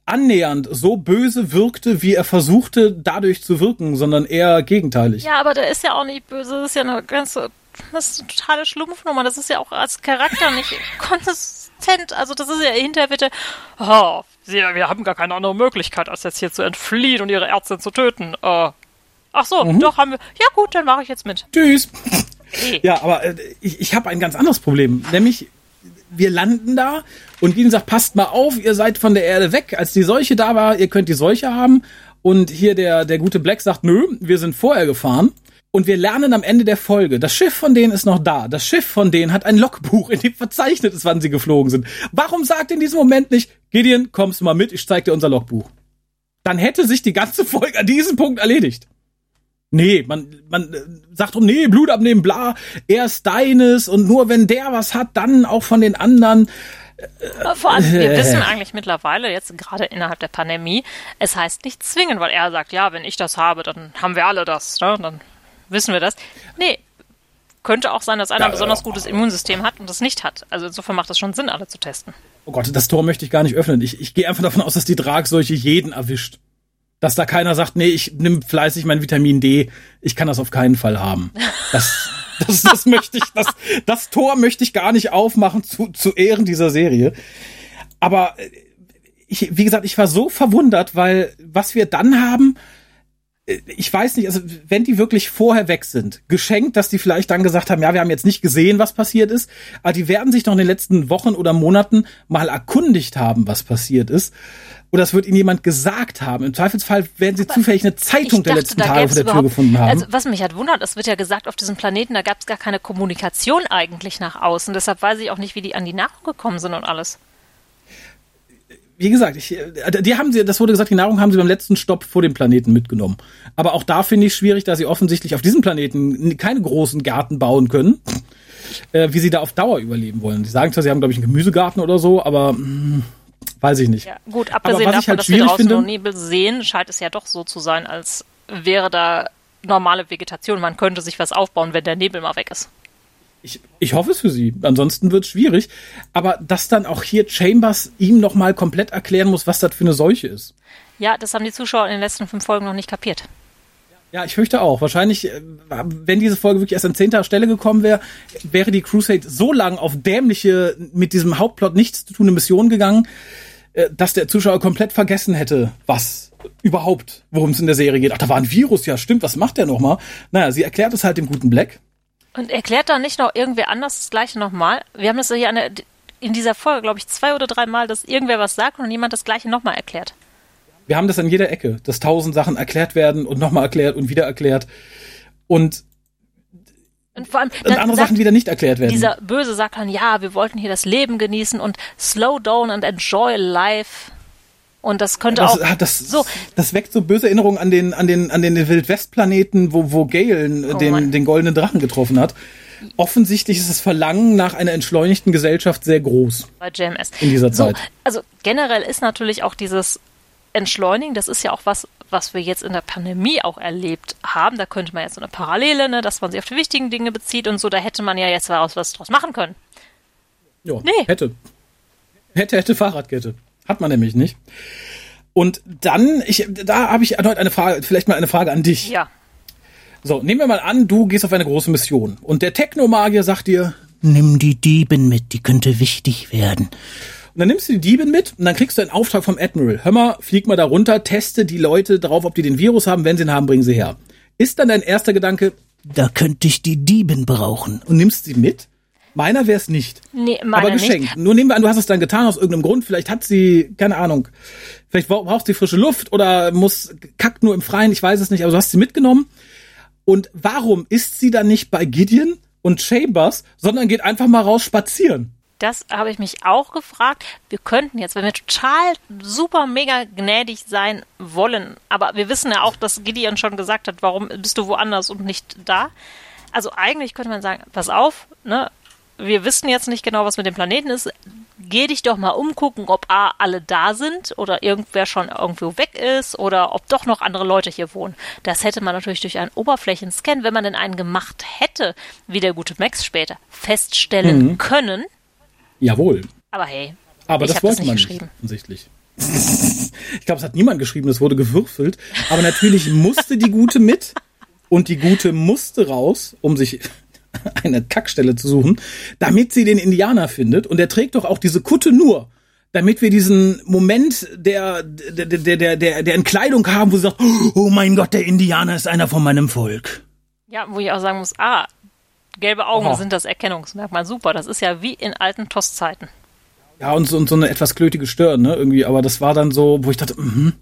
annähernd so böse wirkte, wie er versuchte, dadurch zu wirken, sondern eher gegenteilig. Ja, aber der ist ja auch nicht böse. Das ist ja eine ganze, das ist eine totale Schlumpfnummer. Das ist ja auch als Charakter nicht *laughs* konsistent. Also das ist ja hinterher bitte, oh, Sie, wir haben gar keine andere Möglichkeit, als jetzt hier zu entfliehen und ihre Ärztin zu töten. Äh, ach so, mhm. doch haben wir. Ja gut, dann mache ich jetzt mit. Tschüss. Nee. Ja, aber äh, ich, ich habe ein ganz anderes Problem. Nämlich, wir landen da und Gideon sagt, passt mal auf, ihr seid von der Erde weg. Als die Seuche da war, ihr könnt die Seuche haben. Und hier der, der gute Black sagt, nö, wir sind vorher gefahren. Und wir lernen am Ende der Folge, das Schiff von denen ist noch da. Das Schiff von denen hat ein Logbuch, in dem verzeichnet ist, wann sie geflogen sind. Warum sagt in diesem Moment nicht, Gideon, kommst du mal mit, ich zeig dir unser Logbuch. Dann hätte sich die ganze Folge an diesem Punkt erledigt. Nee, man, man äh, sagt um, nee, Blut abnehmen, bla, erst deines und nur wenn der was hat, dann auch von den anderen. Vor allem, wir äh. wissen eigentlich mittlerweile, jetzt gerade innerhalb der Pandemie, es heißt nicht zwingen, weil er sagt, ja, wenn ich das habe, dann haben wir alle das, ne? Dann wissen wir das. Nee, könnte auch sein, dass einer ein besonders gutes Immunsystem hat und das nicht hat. Also insofern macht es schon Sinn, alle zu testen. Oh Gott, das Tor möchte ich gar nicht öffnen. Ich, ich gehe einfach davon aus, dass die Dragseuche jeden erwischt. Dass da keiner sagt, nee, ich nehme fleißig mein Vitamin D. Ich kann das auf keinen Fall haben. Das, *laughs* das, das möchte ich, das, das Tor möchte ich gar nicht aufmachen zu, zu Ehren dieser Serie. Aber äh, ich, wie gesagt, ich war so verwundert, weil was wir dann haben, ich weiß nicht, also wenn die wirklich vorher weg sind, geschenkt, dass die vielleicht dann gesagt haben, ja, wir haben jetzt nicht gesehen, was passiert ist, aber die werden sich noch in den letzten Wochen oder Monaten mal erkundigt haben, was passiert ist. Oder es wird ihnen jemand gesagt haben. Im Zweifelsfall werden sie aber zufällig eine Zeitung dachte, der letzten Tage vor der Tür gefunden haben. Also was mich halt wundert, es wird ja gesagt, auf diesem Planeten, da gab es gar keine Kommunikation eigentlich nach außen. Deshalb weiß ich auch nicht, wie die an die Nahrung gekommen sind und alles wie gesagt, ich, äh, die haben sie, das wurde gesagt, die Nahrung haben sie beim letzten Stopp vor dem Planeten mitgenommen. Aber auch da finde ich schwierig, da sie offensichtlich auf diesem Planeten keine großen Gärten bauen können, äh, wie sie da auf Dauer überleben wollen. Die sagen zwar, sie haben, glaube ich, einen Gemüsegarten oder so, aber mh, hm, weiß ich nicht. Ja, gut, abgesehen davon, halt dass wir draußen finde, Nebel sehen, scheint es ja doch so zu sein, als wäre da normale Vegetation. Man könnte sich was aufbauen, wenn der Nebel mal weg ist. Ich, ich hoffe es für sie. Ansonsten wird es schwierig. Aber dass dann auch hier Chambers ihm nochmal komplett erklären muss, was das für eine Seuche ist. Ja, das haben die Zuschauer in den letzten fünf Folgen noch nicht kapiert. Ja, ich fürchte auch. Wahrscheinlich, äh, wenn diese Folge wirklich erst an zehnter Stelle gekommen wäre, wäre die Crusade so lang auf dämliche, mit diesem Hauptplot nichts zu tun Mission gegangen, äh, dass der Zuschauer komplett vergessen hätte, was überhaupt, worum es in der Serie geht. Ach, da war ein Virus, ja stimmt, was macht der nochmal? Naja, sie erklärt es halt dem guten Black. Und erklärt dann nicht noch irgendwer anders das Gleiche nochmal? Wir haben das hier eine, in dieser Folge, glaube ich, zwei oder drei Mal, dass irgendwer was sagt und jemand das Gleiche nochmal erklärt. Wir haben das an jeder Ecke, dass tausend Sachen erklärt werden und nochmal erklärt und wieder erklärt. Und und vor allem und andere Sachen wieder nicht erklärt werden. Dieser Böse sagt dann, ja, wir wollten hier das Leben genießen und slow down and enjoy life. Und das könnte das, auch das, so. Das weckt so böse Erinnerungen an den an den an den Wildwestplaneten, wo wo Gale oh, den den goldenen Drachen getroffen hat. Offensichtlich ist das Verlangen nach einer entschleunigten Gesellschaft sehr groß. Bei JMS. In dieser Zeit. So, also generell ist natürlich auch dieses Entschleunigen, das ist ja auch was, was wir jetzt in der Pandemie auch erlebt haben. Da könnte man jetzt so eine Parallele, ne, dass man sich auf die wichtigen Dinge bezieht und so, da hätte man ja jetzt was, was draus machen können. Ja, nee. hätte. Hätte, hätte Fahrradkette. Hat man nämlich nicht. Und dann, ich, da habe ich erneut eine Frage, vielleicht mal eine Frage an dich. Ja. So, nehmen wir mal an, du gehst auf eine große Mission und der Technomagier sagt dir, nimm die Dieben mit, die könnte wichtig werden. Und dann nimmst du die Dieben mit und dann kriegst du einen Auftrag vom Admiral. Hör mal, flieg mal da runter, teste die Leute drauf, ob die den Virus haben. Wenn sie ihn haben, bringen sie her. Ist dann dein erster Gedanke, da könnte ich die Dieben brauchen. Und nimmst sie mit? Meiner wäre es nicht. Nee, meiner Aber geschenkt. Nicht. Nur nehmen wir an, du hast es dann getan aus irgendeinem Grund. Vielleicht hat sie, keine Ahnung, vielleicht braucht sie frische Luft oder muss kackt nur im Freien, ich weiß es nicht, aber du hast sie mitgenommen. Und warum ist sie dann nicht bei Gideon und Chambers, sondern geht einfach mal raus spazieren? Das habe ich mich auch gefragt. Wir könnten jetzt, wenn wir total super mega gnädig sein wollen, aber wir wissen ja auch, dass Gideon schon gesagt hat, warum bist du woanders und nicht da? Also eigentlich könnte man sagen, pass auf, ne, wir wissen jetzt nicht genau, was mit dem Planeten ist. Geh dich doch mal umgucken, ob A, alle da sind oder irgendwer schon irgendwo weg ist oder ob doch noch andere Leute hier wohnen. Das hätte man natürlich durch einen Oberflächenscan, wenn man denn einen gemacht hätte, wie der gute Max später, feststellen mhm. können. Jawohl. Aber hey, aber das wollte man nicht, offensichtlich. *laughs* ich glaube, es hat niemand geschrieben, das wurde gewürfelt. Aber natürlich musste die Gute mit und die Gute musste raus, um sich *laughs* eine Kackstelle zu suchen, damit sie den Indianer findet. Und er trägt doch auch diese Kutte nur, damit wir diesen Moment der, der, der, der, der, der Entkleidung haben, wo sie sagt, oh mein Gott, der Indianer ist einer von meinem Volk. Ja, wo ich auch sagen muss, ah, gelbe Augen oh. sind das Erkennungsmerkmal. Super, das ist ja wie in alten Tosszeiten. Ja, und so, und so eine etwas klötige Stirn, ne, irgendwie. Aber das war dann so, wo ich dachte, mhm,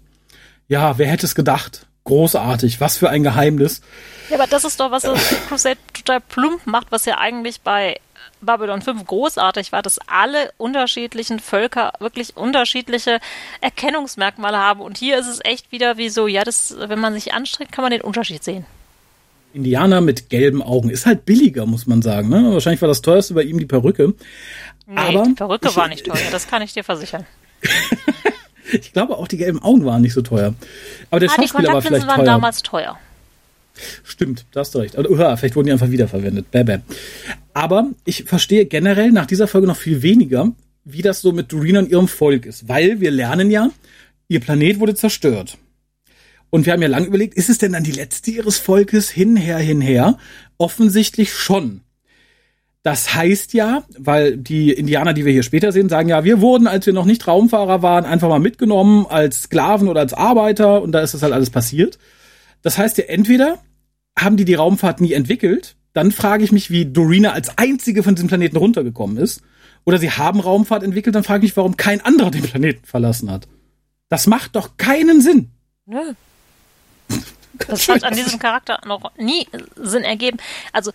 ja, wer hätte es gedacht? Großartig, was für ein Geheimnis. Ja, aber das ist doch, was das Crusade total plump macht, was ja eigentlich bei Babylon 5 großartig war, dass alle unterschiedlichen Völker wirklich unterschiedliche Erkennungsmerkmale haben. Und hier ist es echt wieder wie so, ja, das, wenn man sich anstrengt, kann man den Unterschied sehen. Indianer mit gelben Augen. Ist halt billiger, muss man sagen. Ne? Wahrscheinlich war das teuerste bei ihm die Perücke. Nee, Aber die Perücke ich, war nicht teuer, das kann ich dir versichern. *laughs* ich glaube auch die gelben Augen waren nicht so teuer. Aber der ah, Schauspieler war vielleicht waren teuer. damals teuer. Stimmt, da hast du recht. Oder, uh, vielleicht wurden die einfach wiederverwendet. Bäh, bäh. Aber ich verstehe generell nach dieser Folge noch viel weniger, wie das so mit Dorina und ihrem Volk ist. Weil wir lernen ja, ihr Planet wurde zerstört. Und wir haben ja lange überlegt, ist es denn dann die letzte ihres Volkes? Hinher, hinher. Offensichtlich schon. Das heißt ja, weil die Indianer, die wir hier später sehen, sagen ja, wir wurden, als wir noch nicht Raumfahrer waren, einfach mal mitgenommen als Sklaven oder als Arbeiter und da ist das halt alles passiert. Das heißt ja, entweder haben die die Raumfahrt nie entwickelt, dann frage ich mich, wie Dorina als einzige von diesem Planeten runtergekommen ist. Oder sie haben Raumfahrt entwickelt, dann frage ich mich, warum kein anderer den Planeten verlassen hat. Das macht doch keinen Sinn. Nö. *laughs* Das hat an diesem Charakter noch nie Sinn ergeben. Also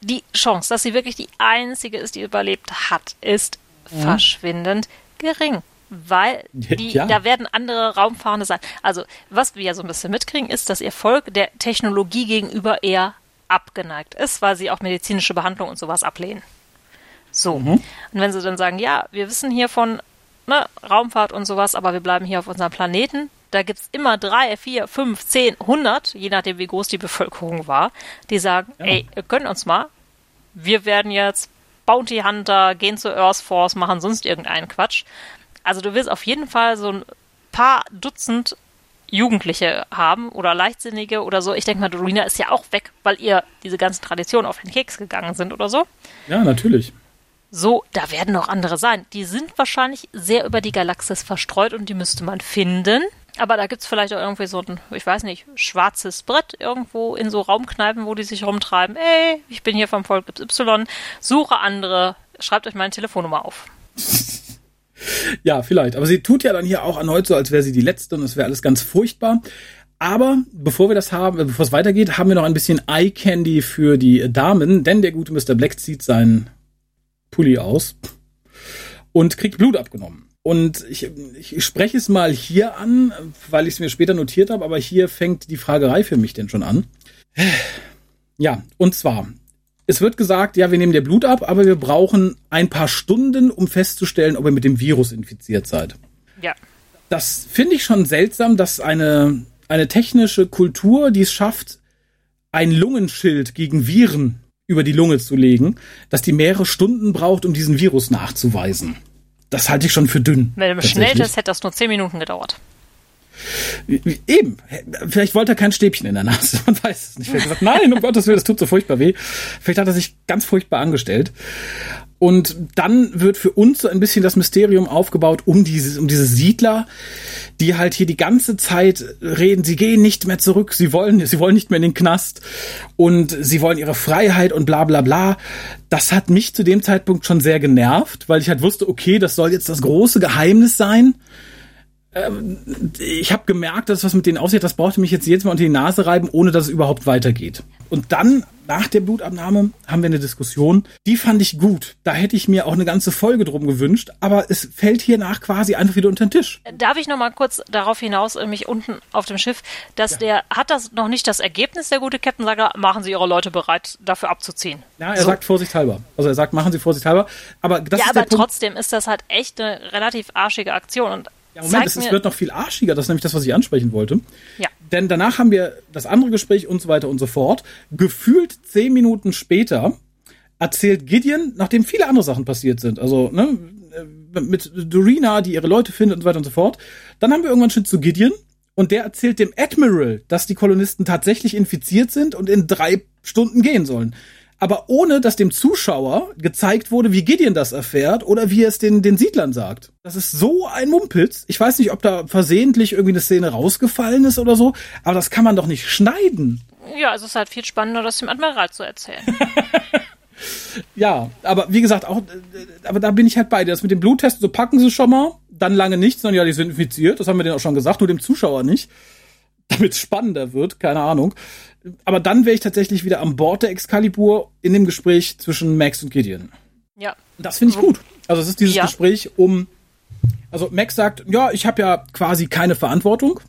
die Chance, dass sie wirklich die einzige ist, die überlebt hat, ist ja. verschwindend gering. Weil die, ja. da werden andere Raumfahrende sein. Also, was wir ja so ein bisschen mitkriegen, ist, dass ihr Volk der Technologie gegenüber eher abgeneigt ist, weil sie auch medizinische Behandlung und sowas ablehnen. So. Mhm. Und wenn sie dann sagen, ja, wir wissen hier von ne, Raumfahrt und sowas, aber wir bleiben hier auf unserem Planeten, da gibt es immer drei, vier, fünf, zehn, hundert, je nachdem wie groß die Bevölkerung war, die sagen, ja. ey, ihr könnt uns mal, wir werden jetzt Bounty Hunter, gehen zur Earth Force, machen sonst irgendeinen Quatsch. Also du wirst auf jeden Fall so ein paar Dutzend Jugendliche haben oder Leichtsinnige oder so. Ich denke mal, Dorina ist ja auch weg, weil ihr diese ganzen Traditionen auf den Keks gegangen sind oder so. Ja, natürlich. So, da werden noch andere sein. Die sind wahrscheinlich sehr über die Galaxis verstreut und die müsste man finden. Aber da gibt es vielleicht auch irgendwie so ein, ich weiß nicht, schwarzes Brett irgendwo in so Raumkneipen, wo die sich rumtreiben. Ey, ich bin hier vom Volk Y, suche andere, schreibt euch meine Telefonnummer auf. *laughs* ja, vielleicht. Aber sie tut ja dann hier auch erneut so, als wäre sie die Letzte und es wäre alles ganz furchtbar. Aber bevor wir das haben, bevor es weitergeht, haben wir noch ein bisschen Eye Candy für die Damen, denn der gute Mr. Black zieht seinen Pulli aus und kriegt Blut abgenommen. Und ich, ich spreche es mal hier an, weil ich es mir später notiert habe, aber hier fängt die Fragerei für mich denn schon an. Ja, und zwar, es wird gesagt, ja, wir nehmen dir Blut ab, aber wir brauchen ein paar Stunden, um festzustellen, ob ihr mit dem Virus infiziert seid. Ja. Das finde ich schon seltsam, dass eine, eine technische Kultur, die es schafft, ein Lungenschild gegen Viren über die Lunge zu legen, dass die mehrere Stunden braucht, um diesen Virus nachzuweisen das halte ich schon für dünn. Mit einem Schnelltest hätte das nur zehn Minuten gedauert. Eben. Vielleicht wollte er kein Stäbchen in der Nase. *laughs* Man weiß es nicht. Vielleicht gesagt, nein, um Gottes Willen, das tut so furchtbar weh. Vielleicht hat er sich ganz furchtbar angestellt. Und dann wird für uns so ein bisschen das Mysterium aufgebaut um diese, um diese Siedler, die halt hier die ganze Zeit reden, sie gehen nicht mehr zurück, sie wollen, sie wollen nicht mehr in den Knast und sie wollen ihre Freiheit und bla bla bla. Das hat mich zu dem Zeitpunkt schon sehr genervt, weil ich halt wusste, okay, das soll jetzt das große Geheimnis sein ich habe gemerkt, dass was mit denen aussieht, das brauchte mich jetzt jedes Mal unter die Nase reiben, ohne dass es überhaupt weitergeht. Und dann, nach der Blutabnahme, haben wir eine Diskussion. Die fand ich gut. Da hätte ich mir auch eine ganze Folge drum gewünscht, aber es fällt hier nach quasi einfach wieder unter den Tisch. Darf ich noch mal kurz darauf hinaus, mich unten auf dem Schiff, dass ja. der, hat das noch nicht das Ergebnis, der gute Captain Sager, machen Sie Ihre Leute bereit, dafür abzuziehen? Ja, er so. sagt vorsichtshalber. Also er sagt, machen Sie vorsichtshalber. Aber das ja, ist aber trotzdem ist das halt echt eine relativ arschige Aktion und ja, Moment, es, es, wird noch viel arschiger. Das ist nämlich das, was ich ansprechen wollte. Ja. Denn danach haben wir das andere Gespräch und so weiter und so fort. Gefühlt zehn Minuten später erzählt Gideon, nachdem viele andere Sachen passiert sind, also ne, mit Dorina, die ihre Leute findet und so weiter und so fort. Dann haben wir irgendwann schon zu Gideon und der erzählt dem Admiral, dass die Kolonisten tatsächlich infiziert sind und in drei Stunden gehen sollen aber ohne dass dem Zuschauer gezeigt wurde, wie Gideon das erfährt oder wie er es den, den Siedlern sagt. Das ist so ein Mumpitz. Ich weiß nicht, ob da versehentlich irgendwie eine Szene rausgefallen ist oder so, aber das kann man doch nicht schneiden. Ja, also es ist halt viel spannender, das dem Admiral zu erzählen. *laughs* ja, aber wie gesagt, auch, aber da bin ich halt bei dir. Das mit dem Bluttest, so packen sie schon mal, dann lange nicht, sondern ja, die sind infiziert, das haben wir denen auch schon gesagt, nur dem Zuschauer nicht. *laughs* Damit es spannender wird, keine Ahnung aber dann wäre ich tatsächlich wieder an Bord der Excalibur in dem Gespräch zwischen Max und Gideon. Ja. Das finde ich gut. Also es ist dieses ja. Gespräch um, also Max sagt, ja, ich habe ja quasi keine Verantwortung,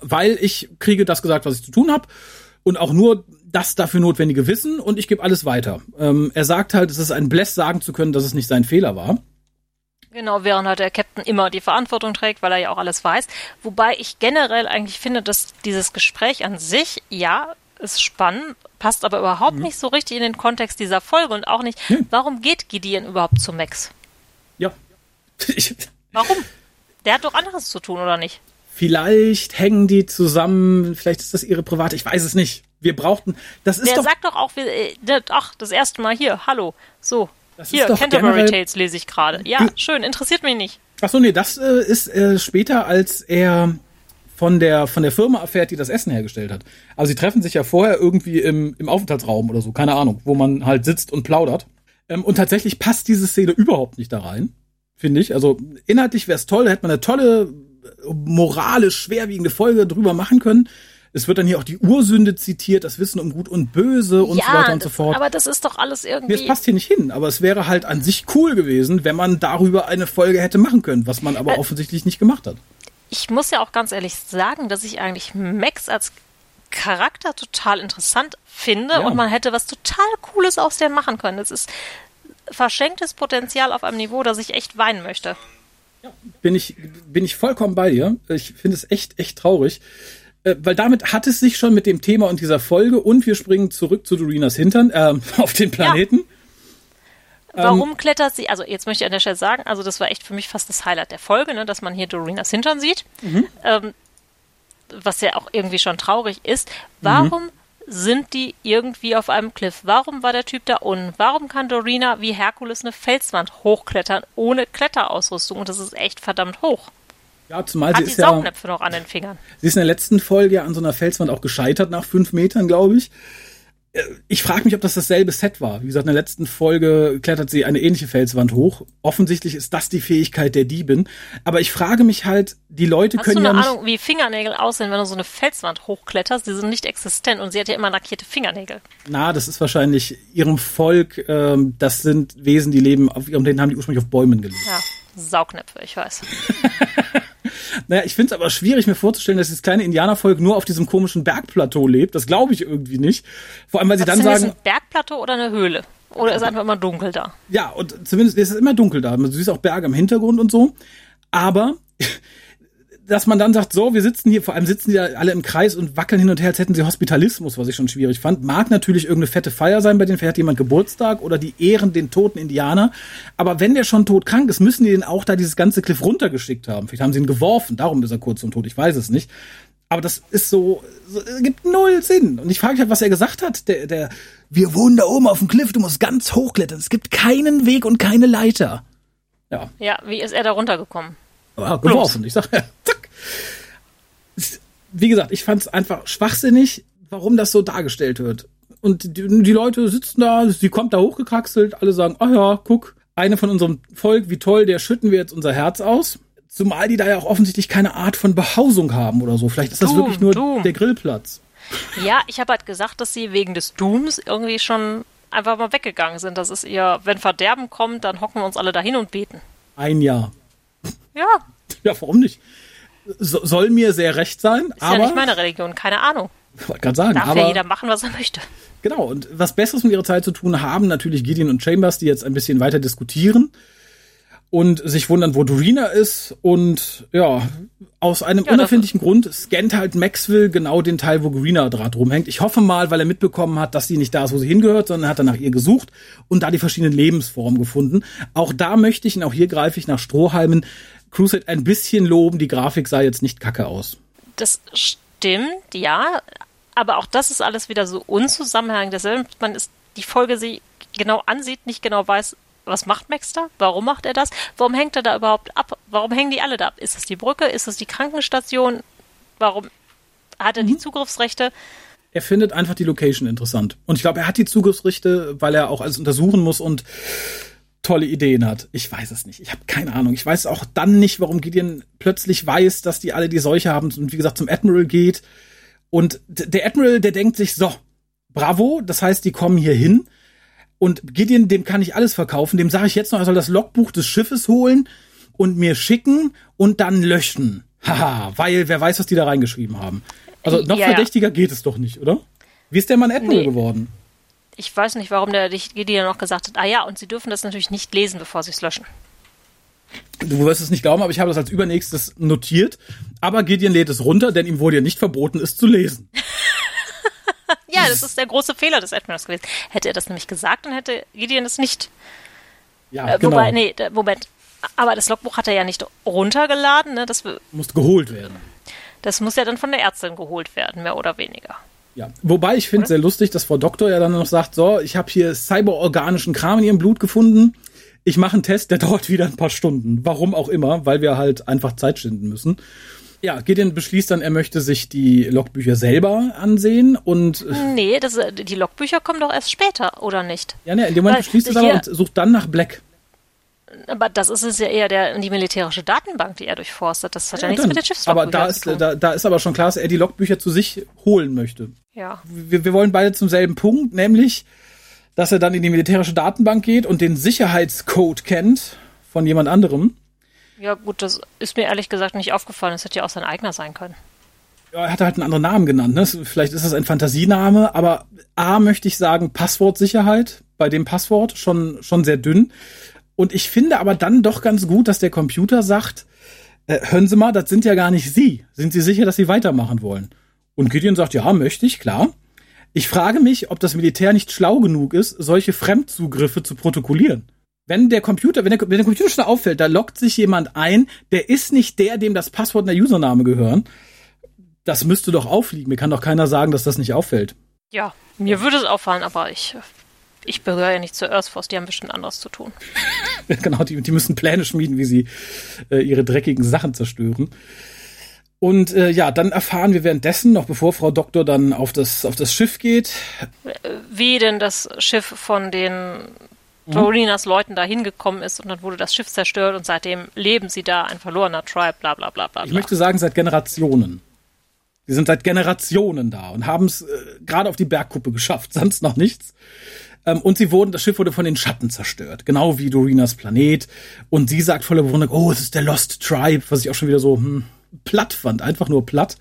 weil ich kriege das gesagt, was ich zu tun habe und auch nur das dafür notwendige Wissen und ich gebe alles weiter. Ähm, er sagt halt, es ist ein Bless sagen zu können, dass es nicht sein Fehler war. Genau, während halt der Captain immer die Verantwortung trägt, weil er ja auch alles weiß. Wobei ich generell eigentlich finde, dass dieses Gespräch an sich, ja, ist spannend, passt aber überhaupt mhm. nicht so richtig in den Kontext dieser Folge und auch nicht, mhm. warum geht Gideon überhaupt zu Max? Ja. *laughs* warum? Der hat doch anderes zu tun, oder nicht? Vielleicht hängen die zusammen, vielleicht ist das ihre private, ich weiß es nicht. Wir brauchten, das ist Der doch... sagt doch auch, äh, ach, das erste Mal hier, hallo, so, das Hier, Canterbury Tales lese ich gerade. Ja, schön, interessiert mich nicht. Achso, nee, das äh, ist äh, später, als er von der, von der Firma erfährt, die das Essen hergestellt hat. Also sie treffen sich ja vorher irgendwie im, im Aufenthaltsraum oder so, keine Ahnung, wo man halt sitzt und plaudert. Ähm, und tatsächlich passt diese Szene überhaupt nicht da rein, finde ich. Also inhaltlich wäre es toll, hätte man eine tolle, moralisch schwerwiegende Folge drüber machen können. Es wird dann hier auch die Ursünde zitiert, das Wissen um Gut und Böse und ja, so weiter und so fort. Aber das ist doch alles irgendwie. Es passt hier nicht hin, aber es wäre halt an sich cool gewesen, wenn man darüber eine Folge hätte machen können, was man aber äh, offensichtlich nicht gemacht hat. Ich muss ja auch ganz ehrlich sagen, dass ich eigentlich Max als Charakter total interessant finde ja. und man hätte was total Cooles aus dem machen können. Es ist verschenktes Potenzial auf einem Niveau, dass ich echt weinen möchte. Ja, bin ich, bin ich vollkommen bei dir. Ich finde es echt, echt traurig äh, weil damit hat es sich schon mit dem Thema und dieser Folge und wir springen zurück zu Dorinas Hintern äh, *laughs* auf den Planeten. Ja. Warum ähm, klettert sie? Also jetzt möchte ich an der Stelle sagen, also das war echt für mich fast das Highlight der Folge, ne, dass man hier Dorinas Hintern sieht, mhm. ähm, was ja auch irgendwie schon traurig ist. Warum mhm. sind die irgendwie auf einem Cliff? Warum war der Typ da unten? Warum kann Dorina wie Herkules eine Felswand hochklettern ohne Kletterausrüstung? Und das ist echt verdammt hoch. Ja, zumal Hat sie die ist Saugnäpfe ja, noch an den Fingern. Sie ist in der letzten Folge ja an so einer Felswand auch gescheitert nach fünf Metern, glaube ich. Äh, ich frage mich, ob das dasselbe Set war. Wie gesagt, in der letzten Folge klettert sie eine ähnliche Felswand hoch. Offensichtlich ist das die Fähigkeit der Diebin. Aber ich frage mich halt, die Leute Hast können du eine ja Ahnung, wie Fingernägel aussehen, wenn du so eine Felswand hochkletterst? Die sind nicht existent und sie hat ja immer lackierte Fingernägel. Na, das ist wahrscheinlich ihrem Volk. Ähm, das sind Wesen, die leben auf ihrem, denen haben die ursprünglich auf Bäumen gelebt. Ja, Saugnäpfe, ich weiß. *laughs* Naja, ich finde es aber schwierig, mir vorzustellen, dass dieses kleine Indianervolk nur auf diesem komischen Bergplateau lebt. Das glaube ich irgendwie nicht. Vor allem, weil sie Was dann sagen. Ist ein Bergplateau oder eine Höhle? Oder ist einfach immer dunkel da? Ja, und zumindest ist es immer dunkel da. Du siehst auch Berge im Hintergrund und so. Aber dass man dann sagt, so, wir sitzen hier, vor allem sitzen die ja alle im Kreis und wackeln hin und her, als hätten sie Hospitalismus, was ich schon schwierig fand. Mag natürlich irgendeine fette Feier sein, bei denen vielleicht jemand Geburtstag oder die ehren den toten Indianer. Aber wenn der schon todkrank ist, müssen die den auch da dieses ganze Cliff runtergeschickt haben. Vielleicht haben sie ihn geworfen, darum ist er kurz und tot, ich weiß es nicht. Aber das ist so, so gibt null Sinn. Und ich frage mich halt, was er gesagt hat. Der, der, wir wohnen da oben auf dem Cliff, du musst ganz hochklettern. Es gibt keinen Weg und keine Leiter. Ja. Ja, wie ist er da runtergekommen? Ah, geworfen. Ich sag, zack. Wie gesagt, ich fand es einfach schwachsinnig, warum das so dargestellt wird. Und die, die Leute sitzen da, sie kommt da hochgekraxelt, alle sagen, ah oh ja, guck, eine von unserem Volk, wie toll, der schütten wir jetzt unser Herz aus. Zumal die da ja auch offensichtlich keine Art von Behausung haben oder so. Vielleicht ist das Doom, wirklich nur Doom. der Grillplatz. Ja, ich habe halt gesagt, dass sie wegen des Dooms irgendwie schon einfach mal weggegangen sind. Das ist ihr, wenn Verderben kommt, dann hocken wir uns alle dahin und beten. Ein Jahr. Ja, Ja, warum nicht? So, soll mir sehr recht sein, ist aber ja nicht meine Religion, keine Ahnung. wollte gerade sagen, Darf aber ja jeder machen, was er möchte. genau und was Besseres mit ihrer Zeit zu tun haben natürlich Gideon und Chambers, die jetzt ein bisschen weiter diskutieren und sich wundern, wo Dorina ist und ja aus einem Ja, unerfindlichen Grund scannt halt Maxwell genau den Teil, wo Greener Draht rumhängt. Ich hoffe mal, weil er mitbekommen hat, dass sie nicht da ist, wo sie hingehört, sondern hat er nach ihr gesucht und da die verschiedenen Lebensformen gefunden. Auch da möchte ich, und auch hier greife ich nach Strohhalmen, Crusade ein bisschen loben. Die Grafik sah jetzt nicht kacke aus. Das stimmt, ja. Aber auch das ist alles wieder so unzusammenhängend. Deshalb man ist die Folge sie genau ansieht, nicht genau weiß, was macht Max da? Warum macht er das? Warum hängt er da überhaupt ab? Warum hängen die alle da ab? Ist das die Brücke? Ist das die Krankenstation? Warum hat er die Zugriffsrechte? Er findet einfach die Location interessant. Und ich glaube, er hat die Zugriffsrechte, weil er auch alles untersuchen muss und tolle Ideen hat. Ich weiß es nicht. Ich habe keine Ahnung. Ich weiß auch dann nicht, warum Gideon plötzlich weiß, dass die alle die Seuche haben und wie gesagt zum Admiral geht. Und der Admiral, der denkt sich, so, bravo, das heißt, die kommen hier hin. Und Gideon, dem kann ich alles verkaufen. Dem sage ich jetzt noch, er soll das Logbuch des Schiffes holen und mir schicken und dann löschen. *laughs* Haha, weil wer weiß, was die da reingeschrieben haben. Also noch Ja, ja. verdächtiger geht es doch nicht, oder? Wie ist der Mann Admiral Nee. geworden? Ich weiß nicht, warum der Gideon noch gesagt hat, ah ja, und sie dürfen das natürlich nicht lesen, bevor sie es löschen. Du wirst es nicht glauben, aber ich habe das als übernächstes notiert. Aber Gideon lädt es runter, denn ihm wurde ja nicht verboten, es zu lesen. *laughs* Ja, das ist der große Fehler des Admirals gewesen. Hätte er das nämlich gesagt, dann hätte Gideon es nicht. Ja, Äh, genau. Wobei, nee, Moment. Aber das Logbuch hat er ja nicht runtergeladen. Ne? Das, Muss geholt werden. das muss ja dann von der Ärztin geholt werden, mehr oder weniger. Ja. Wobei ich finde sehr lustig, dass Frau Doktor ja dann noch sagt, so, ich habe hier cyberorganischen Kram in ihrem Blut gefunden. Ich mache einen Test, der *laughs* dauert wieder ein paar Stunden. Warum auch immer, weil wir halt einfach Zeit schinden müssen. Ja, Gideon beschließt dann, er möchte sich die Logbücher selber ansehen und äh, Nee, das, die Logbücher kommen doch erst später, oder nicht? ja, ne, in dem Moment beschließt es aber und sucht dann nach Black. Aber das ist es ja eher der, die militärische Datenbank, die er durchforstet. Das hat ja, Ja, nichts dann. mit den aber Schiffslogbüchern da zu ist, tun. da, da ist aber schon klar, dass er die Logbücher zu sich holen möchte. ja. wir, wir wollen beide zum selben Punkt, nämlich, dass er dann in die militärische Datenbank geht und den Sicherheitscode kennt von jemand anderem. ja, gut, das ist mir ehrlich gesagt nicht aufgefallen. Das hätte ja auch sein eigener sein können. Ja, er hat halt einen anderen Namen genannt. Ne? Vielleicht ist es ein Fantasiename, aber A möchte ich sagen, Passwortsicherheit bei dem Passwort schon, schon sehr dünn. Und ich finde aber dann doch ganz gut, dass der Computer sagt, äh, hören Sie mal, das sind ja gar nicht Sie. Sind Sie sicher, dass Sie weitermachen wollen? Und Gideon sagt, ja, möchte ich, klar. Ich frage mich, ob das Militär nicht schlau genug ist, solche Fremdzugriffe zu protokollieren. Wenn der Computer, wenn der, wenn der Computer schon auffällt, da loggt sich jemand ein, der ist nicht der, dem das Passwort und der Username gehören. Das müsste doch auffliegen. Mir kann doch keiner sagen, dass das nicht auffällt. Ja, mir würde es auffallen, aber ich, ich gehöre ja nicht zur Earth Force. Die haben bestimmt anderes zu tun. *laughs* genau, die, die müssen Pläne schmieden, wie sie äh, ihre dreckigen Sachen zerstören. Und äh, ja, dann erfahren wir währenddessen, noch bevor Frau Doktor dann auf das, auf das Schiff geht, Wie denn das Schiff von den Dorinas Leuten da hingekommen ist und dann wurde das Schiff zerstört und seitdem leben sie da, ein verlorener Tribe, bla bla bla bla. ich möchte sagen, seit Generationen. Die sind seit Generationen da und haben es äh, gerade auf die Bergkuppe geschafft, sonst noch nichts. Ähm, und sie wurden, das Schiff wurde von den Schatten zerstört, genau wie Dorinas Planet. Und sie sagt voller Bewunderung, oh, es ist der Lost Tribe, was ich auch schon wieder so hm, platt fand, einfach nur platt.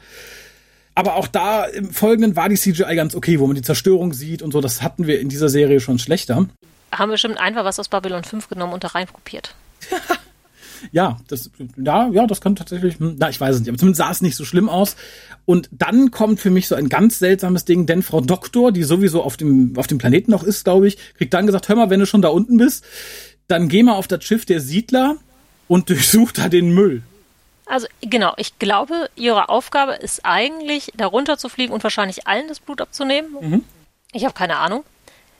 Aber auch da im Folgenden war die CGI ganz okay, wo man die Zerstörung sieht und so. Das hatten wir in dieser Serie schon schlechter. Haben bestimmt einfach was aus Babylon 5 genommen und da rein kopiert. *laughs* Ja, das, ja, ja, das kann tatsächlich, hm, na, ich weiß es nicht, aber zumindest sah es nicht so schlimm aus. Und dann kommt für mich so ein ganz seltsames Ding, denn Frau Doktor, die sowieso auf dem, auf dem Planeten noch ist, glaube ich, kriegt dann gesagt, hör mal, wenn du schon da unten bist, dann geh mal auf das Schiff der Siedler und *laughs* durchsuch da den Müll. Also genau, ich glaube, ihre Aufgabe ist eigentlich, da runter zu fliegen und wahrscheinlich allen das Blut abzunehmen. Ich habe keine Ahnung.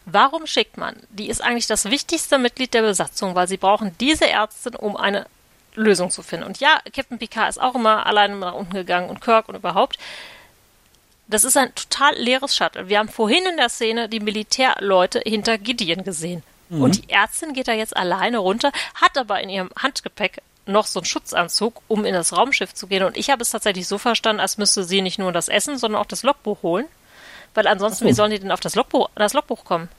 Warum schickt man? Die ist eigentlich das wichtigste Mitglied der Besatzung, weil sie brauchen diese Ärztin, um eine Lösung zu finden. Und ja, Captain Picard ist auch immer alleine nach unten gegangen und Kirk und überhaupt. Das ist ein total leeres Shuttle. Wir haben vorhin in der Szene die Militärleute hinter Gideon gesehen. Und die Ärztin geht da jetzt alleine runter, hat aber in ihrem Handgepäck noch so einen Schutzanzug, um in das Raumschiff zu gehen. Und ich habe es tatsächlich so verstanden, als müsste sie nicht nur das Essen, sondern auch das Logbuch holen. Weil ansonsten, so. wie sollen die denn auf das Logbuch, das Logbuch kommen?